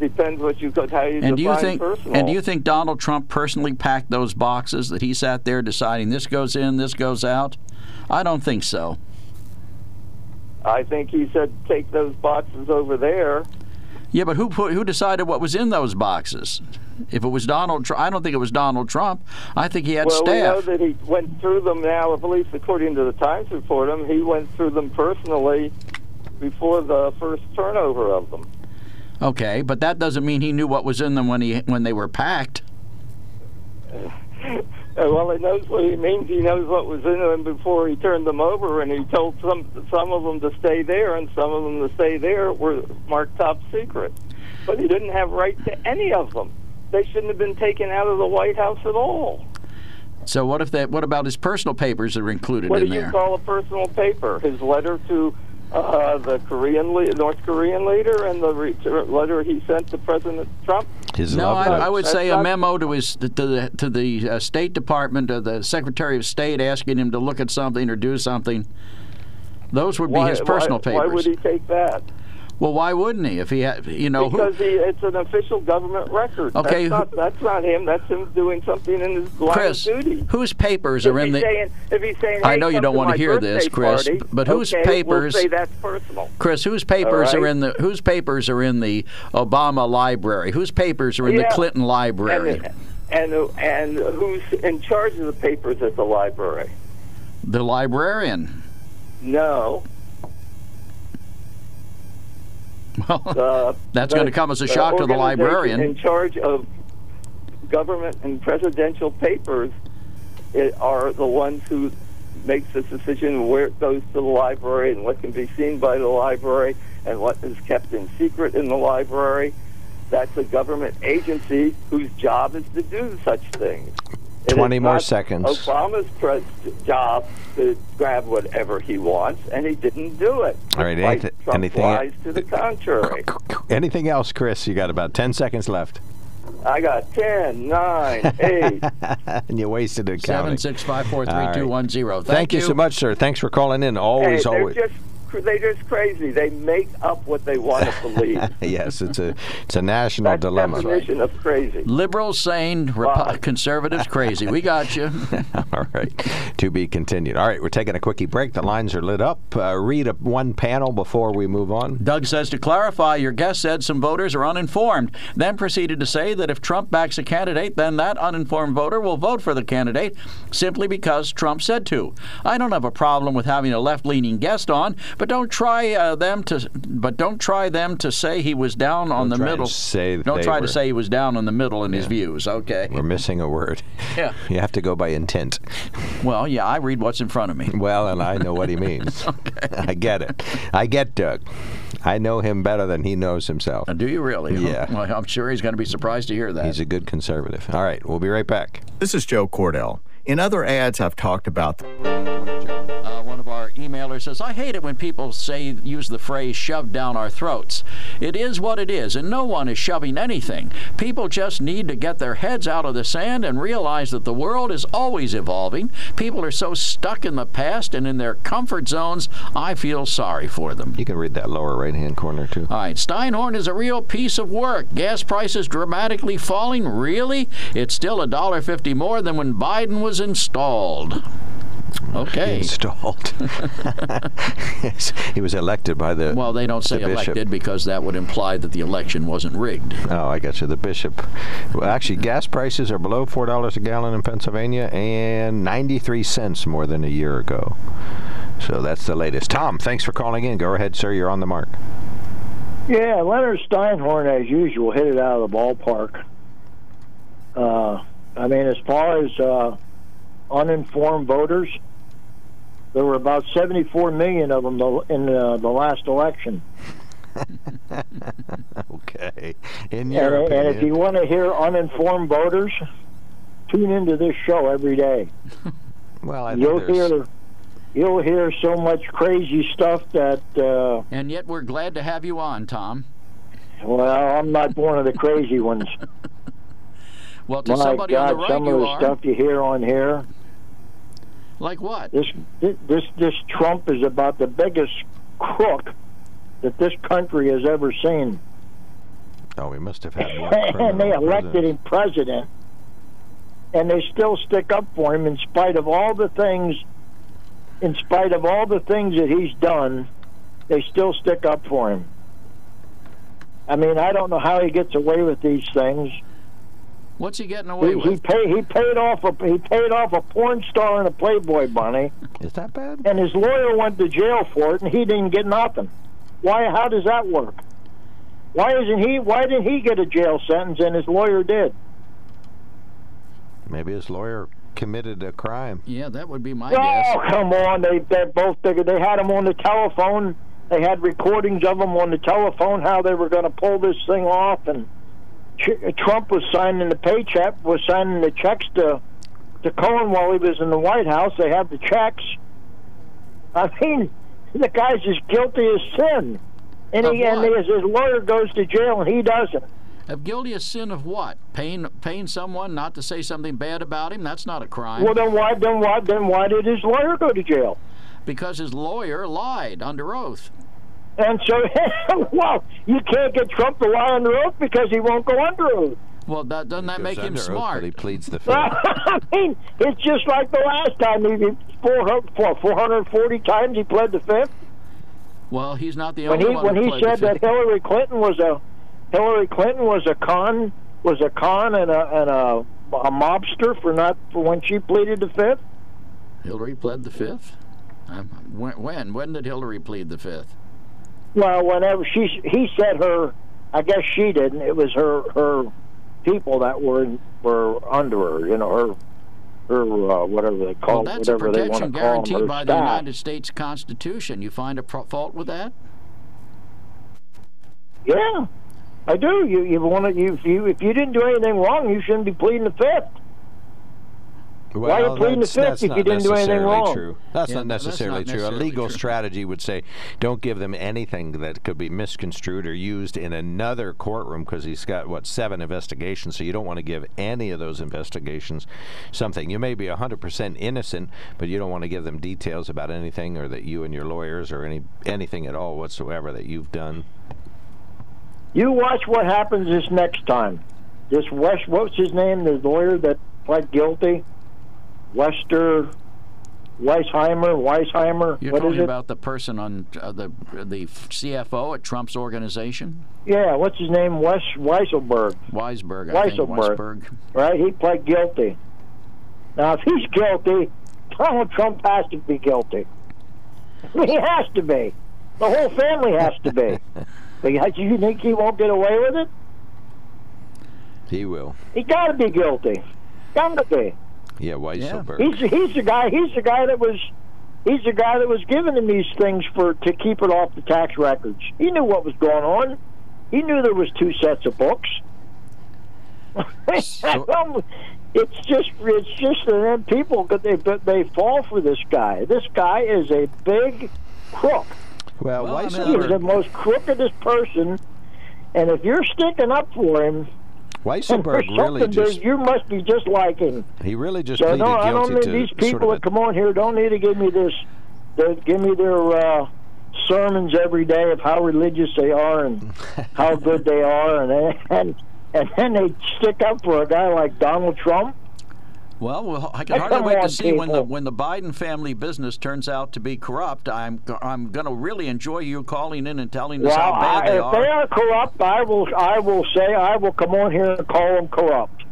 [SPEAKER 12] Depends what you got how you
[SPEAKER 1] And do you think
[SPEAKER 12] personal.
[SPEAKER 1] and do you think Donald Trump personally packed those boxes that he sat there deciding this goes in, this goes out? I don't think so.
[SPEAKER 12] I think he said take those boxes over there.
[SPEAKER 1] Yeah, but who put, who decided what was in those boxes? If it was Donald Trump, I don't think it was Donald Trump. I think he had staff.
[SPEAKER 12] well, we know that he went through them now, at least according to the Times report. Him, he went through them personally before the first turnover of them.
[SPEAKER 1] Okay, but that doesn't mean he knew what was in them when he when they were packed.
[SPEAKER 12] Uh, well, he knows what he means. He knows what was in them before he turned them over, and he told some some of them to stay there, and some of them to stay there were marked top secret. But he didn't have right to any of them. They shouldn't have been taken out of the White House at all.
[SPEAKER 1] So what if that? What about his personal papers that are included
[SPEAKER 12] What
[SPEAKER 1] in
[SPEAKER 12] do you
[SPEAKER 1] there?
[SPEAKER 12] call a personal paper? His letter to uh, the Korean le- North Korean leader, and the re- letter he sent to President Trump.
[SPEAKER 2] His
[SPEAKER 1] no,
[SPEAKER 2] love
[SPEAKER 1] I,
[SPEAKER 2] note.
[SPEAKER 1] I would say a memo to his to the to the uh, State Department or the Secretary of State asking him to look at something or do something. Those would be
[SPEAKER 12] Why,
[SPEAKER 1] his personal
[SPEAKER 12] why,
[SPEAKER 1] papers.
[SPEAKER 12] Why would he take that?
[SPEAKER 1] Well, why wouldn't he? If he had, you know,
[SPEAKER 12] because he, it's an official government record.
[SPEAKER 1] Okay,
[SPEAKER 12] that's not, that's not him. That's him doing something in his line
[SPEAKER 1] Chris,
[SPEAKER 12] of duty.
[SPEAKER 1] whose papers
[SPEAKER 12] If
[SPEAKER 1] are in the?
[SPEAKER 12] saying, if he's saying,
[SPEAKER 1] I know you don't
[SPEAKER 12] to
[SPEAKER 1] wanna hear this, Chris,
[SPEAKER 12] party,
[SPEAKER 1] but whose
[SPEAKER 12] okay,
[SPEAKER 1] papers-
[SPEAKER 12] We'll say that's personal.
[SPEAKER 1] Chris, whose papers
[SPEAKER 12] All
[SPEAKER 1] are in the? Whose papers are in the Obama library? Whose papers are in the Clinton library?
[SPEAKER 12] And, and and who's in charge of the papers at the library?
[SPEAKER 1] the librarian.
[SPEAKER 12] No.
[SPEAKER 1] Well,
[SPEAKER 12] The,
[SPEAKER 1] uh,
[SPEAKER 12] That's
[SPEAKER 1] gonna come as a shock to the librarian.
[SPEAKER 12] In charge of government and presidential papers it are the ones who makes this decision where it goes to the library and what can be seen by the library and what is kept in secret in the library. That's a government agency whose job is to do such things. It is
[SPEAKER 2] 20 more
[SPEAKER 12] not
[SPEAKER 2] seconds.
[SPEAKER 12] Obama's pres- job to grab whatever he wants, and he didn't do it.
[SPEAKER 2] All right,
[SPEAKER 12] despite
[SPEAKER 2] anything-
[SPEAKER 12] Trump
[SPEAKER 2] anything-
[SPEAKER 12] lies to the contrary.
[SPEAKER 2] Anything else, Chris? You got about 10 seconds left.
[SPEAKER 12] I got 10, 9, 8.
[SPEAKER 2] and you wasted it
[SPEAKER 1] Seven
[SPEAKER 2] counting.
[SPEAKER 1] six five four three
[SPEAKER 2] All
[SPEAKER 1] two
[SPEAKER 2] right.
[SPEAKER 1] one zero.
[SPEAKER 2] Thank, you. so much, sir. Thanks for calling in. Always,
[SPEAKER 12] hey, they're
[SPEAKER 2] always.
[SPEAKER 12] Just cr- they're just crazy. They make up what they want to believe.
[SPEAKER 2] yes, it's a it's a national
[SPEAKER 12] That's
[SPEAKER 2] dilemma.
[SPEAKER 12] definition of crazy.
[SPEAKER 1] Liberals sane, Repu- conservatives crazy. We got you.
[SPEAKER 2] All right, to be continued. All right, we're taking a quickie break. The lines are lit up. Uh, read a, one panel before we move on.
[SPEAKER 1] Doug says to clarify, your guest said some voters are uninformed, then proceeded to say that if Trump backs a candidate, then that uninformed voter will vote for the candidate simply because Trump said to. I don't have a problem with having a left-leaning guest on, but don't try uh, them to but don't try them to say he was down on the
[SPEAKER 2] try and
[SPEAKER 1] middle.
[SPEAKER 2] say that
[SPEAKER 1] don't
[SPEAKER 2] they
[SPEAKER 1] try
[SPEAKER 2] were-
[SPEAKER 1] to say he was down on the middle in his views. Okay.
[SPEAKER 2] We're missing a word.
[SPEAKER 1] Yeah.
[SPEAKER 2] You have to go by intent.
[SPEAKER 1] Well, yeah, I read what's in front of me.
[SPEAKER 2] Well, and I know what he means. okay. I get it. I get Doug. I know him better than he knows himself.
[SPEAKER 1] Do you really?
[SPEAKER 2] Yeah.
[SPEAKER 1] Well, I'm sure he's going to be surprised to hear that.
[SPEAKER 2] He's a good conservative. All right, we'll be right back.
[SPEAKER 13] This is Joe Cordell. In other ads, I've talked about.
[SPEAKER 1] Uh, one of our emailers says, I hate it when people say, use the phrase shoved down our throats. It is what it is, and no one is shoving anything. People just need to get their heads out of the sand and realize that the world is always evolving. People are so stuck in the past and in their comfort zones, I feel sorry for them.
[SPEAKER 2] You can read that lower right hand corner, too.
[SPEAKER 1] All right, Steinhorn is a real piece of work. Gas prices dramatically falling. Really? It's still a dollar fifty more than when Biden was installed. Okay.
[SPEAKER 2] Installed. yes, he was elected by the.
[SPEAKER 1] Well, they don't say
[SPEAKER 2] the bishop.
[SPEAKER 1] elected because that would imply that the election wasn't rigged.
[SPEAKER 2] Oh, I got you. The bishop. Well, actually, gas prices are below four dollars a gallon in Pennsylvania, and ninety-three cents more than a year ago. So that's the latest. Tom, thanks for calling in. Go ahead, sir. You're on the mark.
[SPEAKER 14] Yeah, Leonard Steinhorn, as usual, hit it out of the ballpark. Uh, I mean, as far as uh, uninformed voters, There were about 74 million of them in uh, the last election.
[SPEAKER 2] okay. In
[SPEAKER 14] And,
[SPEAKER 2] your
[SPEAKER 14] and
[SPEAKER 2] opinion.
[SPEAKER 14] if you want to hear uninformed voters, tune into this show every day.
[SPEAKER 2] well, I
[SPEAKER 14] You'll hear you'll hear so much crazy stuff that uh,
[SPEAKER 1] And yet we're glad to have you on, Tom.
[SPEAKER 14] well, I'm not one of the crazy ones.
[SPEAKER 1] Well, to
[SPEAKER 14] My
[SPEAKER 1] somebody on
[SPEAKER 14] God,
[SPEAKER 1] the right,
[SPEAKER 14] some
[SPEAKER 1] you
[SPEAKER 14] of the
[SPEAKER 1] are.
[SPEAKER 14] stuff you hear on here.
[SPEAKER 1] Like what?
[SPEAKER 14] This this this Trump is about the biggest crook that this country has ever seen.
[SPEAKER 2] Oh, we must have had more.
[SPEAKER 14] and they elected
[SPEAKER 2] presidents.
[SPEAKER 14] him president, and they still stick up for him in spite of all the things, in spite of all the things that he's done, they still stick up for him. I mean, I don't know how he gets away with these things.
[SPEAKER 1] What's he getting away
[SPEAKER 14] He, he
[SPEAKER 1] with?
[SPEAKER 14] paid he paid off a he paid off a porn star and a Playboy bunny,
[SPEAKER 2] Is that bad?
[SPEAKER 14] and his lawyer went to jail for it, and he didn't get nothing. Why? How does that work? Why isn't he? Why didn't he get a jail sentence and his lawyer did?
[SPEAKER 2] Maybe his lawyer committed a crime.
[SPEAKER 1] Yeah, that would be my
[SPEAKER 14] Oh,
[SPEAKER 1] guess.
[SPEAKER 14] Oh come on! They they both they, they had him on the telephone. They had recordings of him on the telephone how they were going to pull this thing off, and Ch- Trump was signing the paycheck was signing the checks to to Cohen while he was in the White House. They have the checks. I mean, the guy's as guilty as sin, and he and his, his lawyer goes to jail and he doesn't.
[SPEAKER 1] Of guilty of sin of what? Paying paying someone not to say something bad about him? That's not a crime.
[SPEAKER 14] Well, then why then why then why did his lawyer go to jail?
[SPEAKER 1] because his lawyer lied under oath.
[SPEAKER 14] And so, well, you can't get Trump to lie under oath because he won't go under oath.
[SPEAKER 1] Well, that, doesn't that make him
[SPEAKER 2] under oath,
[SPEAKER 1] smart?
[SPEAKER 2] but he pleads the fifth.
[SPEAKER 14] I mean, it's just like the last time he he- four four four hundred forty times he pled the fifth.
[SPEAKER 1] Well, he's not the
[SPEAKER 14] When
[SPEAKER 1] only
[SPEAKER 14] he
[SPEAKER 1] one
[SPEAKER 14] when he
[SPEAKER 1] pled the
[SPEAKER 14] said that. Hillary Clinton was a Hillary Clinton was a con was a con and a and a, a mobster for not for when she pleaded the fifth.
[SPEAKER 1] Hillary pled the fifth. Um, when, when when did Hillary plead the fifth?
[SPEAKER 14] Well, whenever she he said her, I guess she didn't. It was her her people that were were under her. You know her her uh, whatever they call it,
[SPEAKER 1] that's a
[SPEAKER 14] whatever they want
[SPEAKER 1] protection
[SPEAKER 14] to call
[SPEAKER 1] guaranteed by the. United States Constitution. You find a pro- fault with that?
[SPEAKER 14] Yeah, I do. You you want to you you if you didn't do anything wrong, you shouldn't be pleading the fifth. Why are you
[SPEAKER 2] Well,
[SPEAKER 14] pleading the
[SPEAKER 2] that's,
[SPEAKER 14] fifth if you didn't do anything wrong?
[SPEAKER 2] True. That's
[SPEAKER 1] Yeah,
[SPEAKER 2] not
[SPEAKER 1] that's not
[SPEAKER 2] necessarily true.
[SPEAKER 1] necessarily
[SPEAKER 2] a legal
[SPEAKER 1] true.
[SPEAKER 2] strategy would say, don't give them anything that could be misconstrued or used in another courtroom because he's got what seven investigations. So you don't want to give any of those investigations something. You may be 100% innocent, but you don't want to give them details about anything or that you and your lawyers or any anything at all whatsoever that you've done.
[SPEAKER 14] You watch what happens this next time. This West, what's his name? The lawyer that pled guilty, Wester Weisheimer. Weisheimer.
[SPEAKER 1] You're
[SPEAKER 14] what is
[SPEAKER 1] talking
[SPEAKER 14] it?
[SPEAKER 1] about the person on uh, the the CFO at Trump's organization,
[SPEAKER 14] Yeah, what's his name? Wes Weisselberg.
[SPEAKER 1] Weisberg. I think Weisberg.
[SPEAKER 14] Right? He pled guilty. Now, if he's guilty, Donald Trump has to be guilty. He has to be. The whole family has to be. Because you think he won't get away with it?
[SPEAKER 2] He will.
[SPEAKER 14] He got to be guilty. Got to be.
[SPEAKER 2] Yeah, Weisselberg.
[SPEAKER 14] He's he's the guy. He's the guy that was. He's the guy that was giving him these things for to keep it off the tax records. He knew what was going on. He knew there was two sets of books. it's just it's just that them people they they fall for this guy. This guy is a big crook.
[SPEAKER 2] Well,
[SPEAKER 1] Well, I mean,
[SPEAKER 14] He is the most crookedest person. And if you're sticking up for him, there's
[SPEAKER 2] really just
[SPEAKER 14] you must be just like him.
[SPEAKER 2] he really just
[SPEAKER 14] So
[SPEAKER 2] pleaded
[SPEAKER 14] no, I don't
[SPEAKER 2] guilty
[SPEAKER 14] need
[SPEAKER 2] to
[SPEAKER 14] these people
[SPEAKER 2] sort of a
[SPEAKER 14] that come on here don't need to give me this, they give me their uh, sermons every day of how religious they are and how good they are, and and and then they stick up for a guy like Donald Trump.
[SPEAKER 1] Well, well, I can hardly wait to see when the when the Biden family business turns out to be corrupt. I'm I'm going to really enjoy you calling in and telling us how bad
[SPEAKER 14] I,
[SPEAKER 1] they
[SPEAKER 14] if
[SPEAKER 1] are.
[SPEAKER 14] they are corrupt, I will I will say I will come on here and call them corrupt.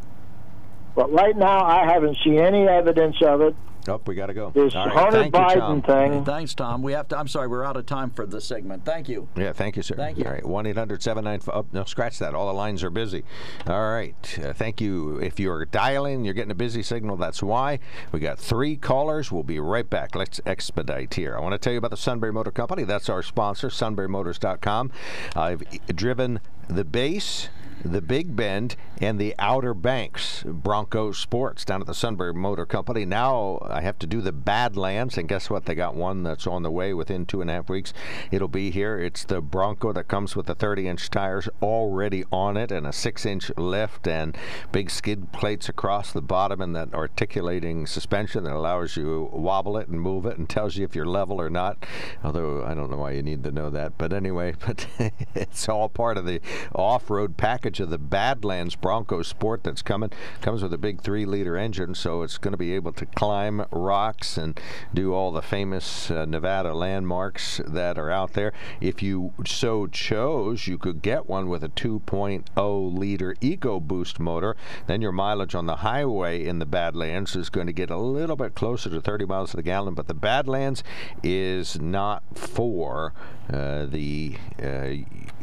[SPEAKER 14] But right now, I haven't seen any evidence of it.
[SPEAKER 2] Oh, we got to go.
[SPEAKER 14] This
[SPEAKER 2] All right,
[SPEAKER 14] Hunter
[SPEAKER 2] thank you, Tom.
[SPEAKER 14] thing.
[SPEAKER 1] Thanks, Tom. We have to. I'm sorry, we're out of time for this segment. Thank you.
[SPEAKER 2] Yeah, thank you, sir.
[SPEAKER 1] Thank you.
[SPEAKER 2] All right, 1 800 795. Oh, no, scratch that. All the lines are busy. All right. Uh, thank you. If you're dialing, you're getting a busy signal. That's why. We got three callers. We'll be right back. Let's expedite here. I want to tell you about the Sunbury Motor Company. That's our sponsor, sunburymotors.com. I've driven the base the Big Bend, and the Outer Banks Bronco Sports down at the Sunbury Motor Company. Now I have to do the Badlands, and guess what? They got one that's on the way within two and a half weeks. It'll be here. It's the Bronco that comes with the 30 inch tires already on it and a 6 inch lift and big skid plates across the bottom and that articulating suspension that allows you to wobble it and move it and tells you if you're level or not. Although I don't know why you need to know that. But anyway, but it's all part of the off road package of the Badlands Bronco Sport that's coming. Comes with a big three liter engine, so it's going to be able to climb rocks and do all the famous uh, Nevada landmarks that are out there. If you so chose, you could get one with a 2.0 liter EcoBoost motor. Then your mileage on the highway in the Badlands is going to get a little bit closer to 30 miles to the gallon, but the Badlands is not for uh, the uh,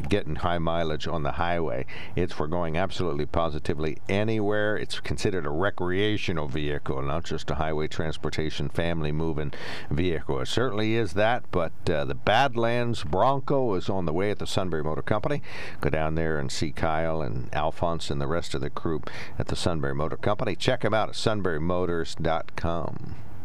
[SPEAKER 2] getting high mileage on the highway. It's for going absolutely positively anywhere. It's considered a recreational vehicle, not just a highway transportation family moving vehicle. It certainly is that, but uh, the Badlands Bronco is on the way at the Sunbury Motor Company. Go down there and see Kyle and Alphonse and the rest of the group at the Sunbury Motor Company. Check them out at sunburymotors.com.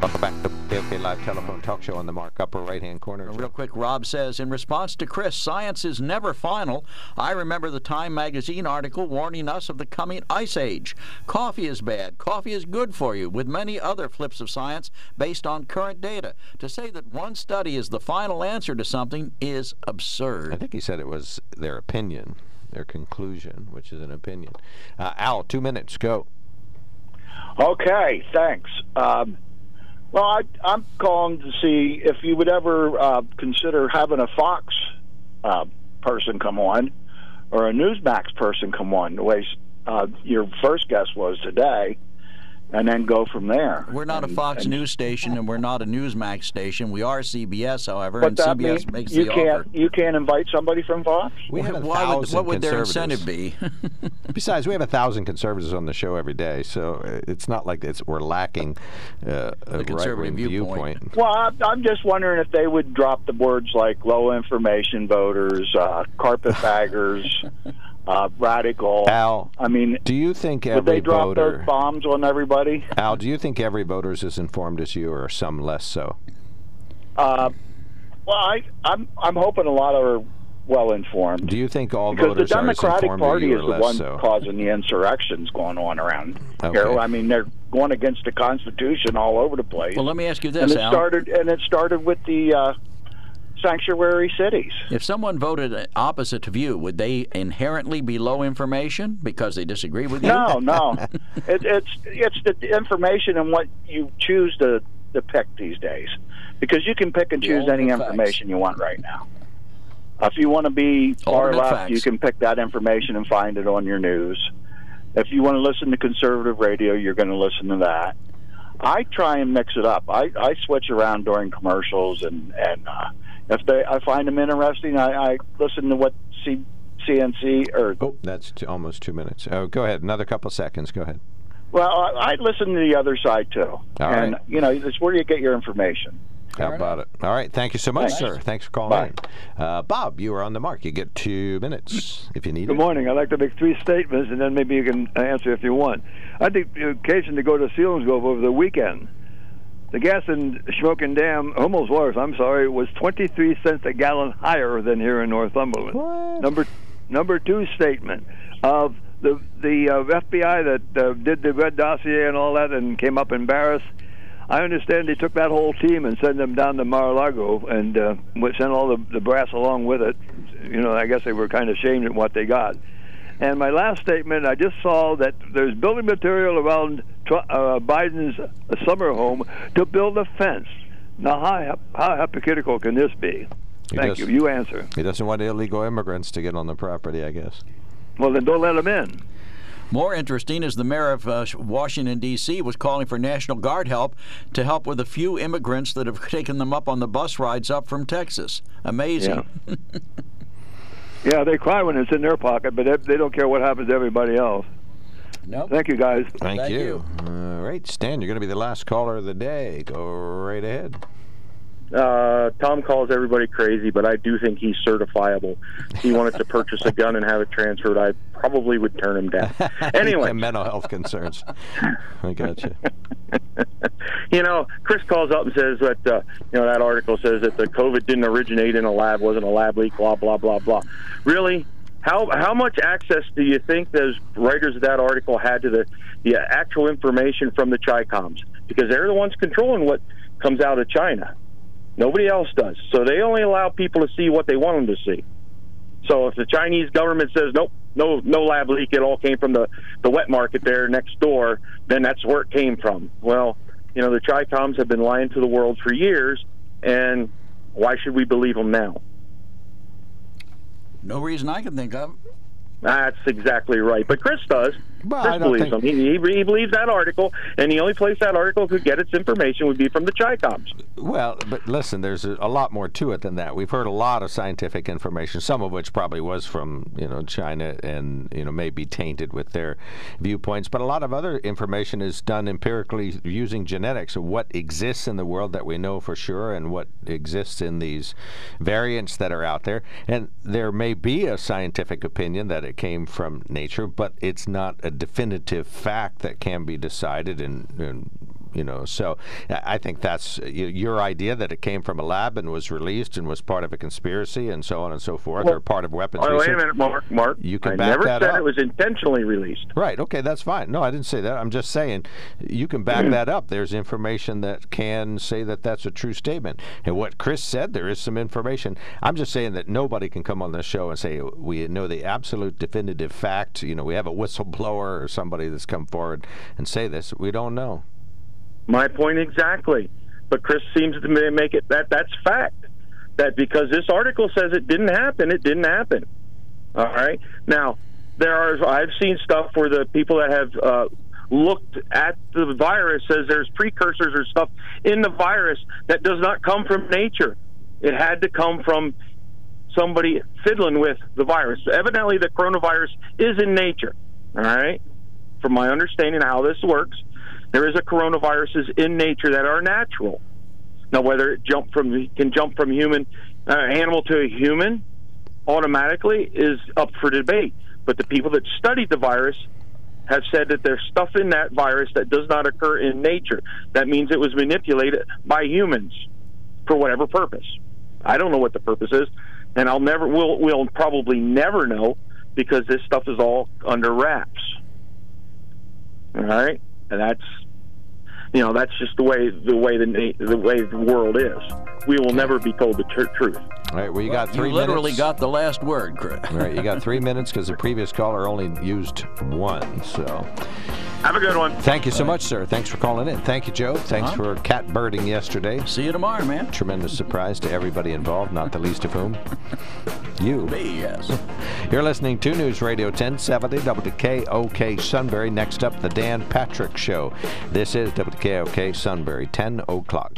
[SPEAKER 2] Welcome back to the Live Telephone Talk Show on the Mark upper right hand corner.
[SPEAKER 1] Real quick, Rob says, in response to Chris, science is never final. I remember the Time magazine article warning us of the coming ice age. Coffee is bad. Coffee is good for you, with many other flips of science based on current data. To say that one study is the final answer to something is absurd.
[SPEAKER 2] I think he said it was their opinion, their conclusion, which is an opinion. Uh, Al, two minutes, go.
[SPEAKER 3] Okay, thanks. Um, well, I, I'm calling to see if you would ever uh, consider having a Fox uh, person come on or a Newsmax person come on, the way uh, your first guest was today, and then go from there.
[SPEAKER 1] We're not
[SPEAKER 3] and,
[SPEAKER 1] a Fox
[SPEAKER 3] and,
[SPEAKER 1] News station, and we're not a Newsmax station. We are CBS, however, and CBS
[SPEAKER 3] means
[SPEAKER 1] makes
[SPEAKER 3] you
[SPEAKER 1] the
[SPEAKER 3] can't
[SPEAKER 1] offer.
[SPEAKER 3] you can't invite somebody from Fox.
[SPEAKER 2] We have a
[SPEAKER 1] Why would-
[SPEAKER 2] thousand
[SPEAKER 1] what would their
[SPEAKER 2] conservatives.
[SPEAKER 1] incentive be?
[SPEAKER 2] Besides, we have a thousand conservatives on the show every day, so uh, it's not like it's we're lacking uh, a
[SPEAKER 1] The conservative
[SPEAKER 2] right-wing
[SPEAKER 1] viewpoint.
[SPEAKER 3] Well, I, I'm just wondering if they would drop the words like low information voters, uh, carpetbaggers, uh, radical.
[SPEAKER 2] Al,
[SPEAKER 3] I mean,
[SPEAKER 2] do you think every
[SPEAKER 3] would
[SPEAKER 2] every
[SPEAKER 3] they drop
[SPEAKER 2] voter?
[SPEAKER 3] those bombs on everybody?
[SPEAKER 2] Al, do you think every voter is as informed as you, or some less so?
[SPEAKER 3] Uh, well, I, I'm I'm hoping a lot are well informed.
[SPEAKER 2] Do you think all
[SPEAKER 3] because the
[SPEAKER 2] voters are as informed
[SPEAKER 3] Party
[SPEAKER 2] as you,
[SPEAKER 3] is
[SPEAKER 2] or
[SPEAKER 3] the
[SPEAKER 2] less
[SPEAKER 3] one
[SPEAKER 2] so?
[SPEAKER 3] causing the insurrections going on around
[SPEAKER 2] Okay.
[SPEAKER 3] here. I mean, they're going against the Constitution all over the place.
[SPEAKER 1] Well, let me ask you this,
[SPEAKER 3] and
[SPEAKER 1] this,
[SPEAKER 3] it
[SPEAKER 1] Al.
[SPEAKER 3] started and it started with the uh, sanctuary cities.
[SPEAKER 1] If someone voted opposite of you, would they inherently be low information because they disagree with you?
[SPEAKER 3] No, no, it, it's it's the information and what you choose to to pick these days, because you can pick and choose any information you want right now. If you want to be far left,
[SPEAKER 1] facts.
[SPEAKER 3] you can pick that information and find it on your news. If you want to listen to conservative radio, you're going to listen to that. I try and mix it up. I, I switch around during commercials, and and uh, if they I find them interesting, I, I listen to what C, CNC or
[SPEAKER 2] Oh, that's t- almost two minutes. Oh, go ahead. Another couple seconds. Go ahead.
[SPEAKER 15] Well, I, I listen to the other side too,
[SPEAKER 2] All
[SPEAKER 15] and
[SPEAKER 2] right.
[SPEAKER 15] you know, that's where you get your information.
[SPEAKER 2] How about it? All right. Thank you so much,
[SPEAKER 15] Thanks.
[SPEAKER 2] sir. Thanks for calling
[SPEAKER 15] Bye.
[SPEAKER 2] in. Uh, Bob, you are on the mark. You get two minutes if you need
[SPEAKER 16] Good
[SPEAKER 2] it.
[SPEAKER 16] Good morning. I'd like to make three statements, and then maybe you can answer if you want. I had the occasion to go to Selinsgrove over the weekend. The gas in Shamokin Dam, almost worse, I'm sorry, was 23 cents a gallon higher than here in Northumberland. Number number two statement of the the uh, FBI that uh, did the red dossier and all that and came up embarrassed. I understand they took that whole team and sent them down to Mar-a-Lago and uh, send all the, the brass along with it. You know, I guess they were kind of ashamed at what they got. And my last statement, I just saw that there's building material around uh, Biden's summer home to build a fence. Now, how, how hypocritical can this be?
[SPEAKER 2] He
[SPEAKER 16] Thank
[SPEAKER 2] does-
[SPEAKER 16] you. You answer.
[SPEAKER 2] He doesn't want illegal immigrants to get on the property, I guess.
[SPEAKER 16] Well, then don't let them in.
[SPEAKER 1] More interesting is the mayor of uh, Washington, D.C., was calling for National Guard help to help with a few immigrants that have taken them up on the bus rides up from Texas. Amazing.
[SPEAKER 16] Yeah, they cry when it's in their pocket, but they, they don't care what happens to everybody else.
[SPEAKER 1] No.
[SPEAKER 16] Thank you, guys.
[SPEAKER 2] Thank, you. All right, Stan, you're going to be the last caller of the day. Go right ahead.
[SPEAKER 17] Uh, Tom calls everybody crazy, but I do think he's certifiable. If he wanted to purchase a gun and have it transferred, I probably would turn him down. Anyway,
[SPEAKER 2] mental health concerns. I got you.
[SPEAKER 17] you know, Chris calls up and says that uh, you know that article says that the COVID didn't originate in a lab, wasn't a lab leak, blah blah blah blah. Really? How how much access do you think those writers of that article had to the the actual information from the Chicoms? Because they're the ones controlling what comes out of China. Nobody else does. So they only allow people to see what they want them to see. So if the Chinese government says nope, no no lab leak, it all came from the the wet market there next door, then that's where it came from. Well, you know the Chicoms have been lying to the world for years, and why should we believe them now?
[SPEAKER 1] No reason I can think of.
[SPEAKER 17] That's exactly right. But Chris does.
[SPEAKER 2] Well,
[SPEAKER 17] Chris believes
[SPEAKER 2] think-
[SPEAKER 17] them. He, he, he believes that article, and the only place that article could get its information would be from the Chicoms.
[SPEAKER 2] Well, but listen, there's a, lot more to it than that. We've heard a lot of scientific information, some of which probably was from you know China and you know may be tainted with their viewpoints, but a lot of other information is done empirically using genetics of what exists in the world that we know for sure and what exists in these variants that are out there. And there may be a scientific opinion that it came from nature, but it's not a definitive fact that can be decided and. and you know, so I think that's your idea that it came from a lab and was released and was part of a conspiracy and so on and so forth,
[SPEAKER 17] Well,
[SPEAKER 2] or part of weapons
[SPEAKER 17] Oh, wait a minute, Mark. Mark,
[SPEAKER 2] You can
[SPEAKER 17] I
[SPEAKER 2] back
[SPEAKER 17] never
[SPEAKER 2] that
[SPEAKER 17] said
[SPEAKER 2] up.
[SPEAKER 17] it was intentionally released.
[SPEAKER 2] Right. Okay, that's fine. No, I didn't say that. I'm just saying you can back that up. There's information that can say that that's a true statement. And what Chris said, there is some information. I'm just saying that nobody can come on this show and say we know the absolute definitive fact. You know, we have a whistleblower or somebody that's come forward and say this. We don't know.
[SPEAKER 17] My point exactly. But Chris seems to make it that that's fact. That because this article says it didn't happen, it didn't happen. All right. Now there are I've seen stuff where the people that have uh, looked at the virus says there's precursors or stuff in the virus that does not come from nature. It had to come from somebody fiddling with the virus. Evidently, the coronavirus is in nature. All right. From my understanding of how this works, there is a coronaviruses in nature that are natural. Now, whether it jump from can jump from human uh, animal to a human automatically is up for debate. But the people that studied the virus have said that there's stuff in that virus that does not occur in nature. That means it was manipulated by humans for whatever purpose. I don't know what the purpose is, and I'll never will will probably never know because this stuff is all under wraps. All right, and that's you know that's just the way the way the the way the world is. We will never be told the tr- truth.
[SPEAKER 2] All right. Well, you got three.
[SPEAKER 1] You
[SPEAKER 2] three
[SPEAKER 1] literally
[SPEAKER 2] minutes.
[SPEAKER 1] got the last word, Chris.
[SPEAKER 2] All right. You got three minutes because the previous caller only used one. So.
[SPEAKER 17] Have a good one.
[SPEAKER 2] Thank you so much, sir. Thanks for calling in. Thank you, Joe. Thanks
[SPEAKER 1] Uh-huh.
[SPEAKER 2] for cat birding yesterday.
[SPEAKER 1] See you tomorrow, man.
[SPEAKER 2] Tremendous surprise to everybody involved, not the least of whom you.
[SPEAKER 1] Me, yes.
[SPEAKER 2] You're listening to News Radio 1070 WKOK Sunbury. Next up, the Dan Patrick Show. This is WKOK Sunbury, 10 o'clock.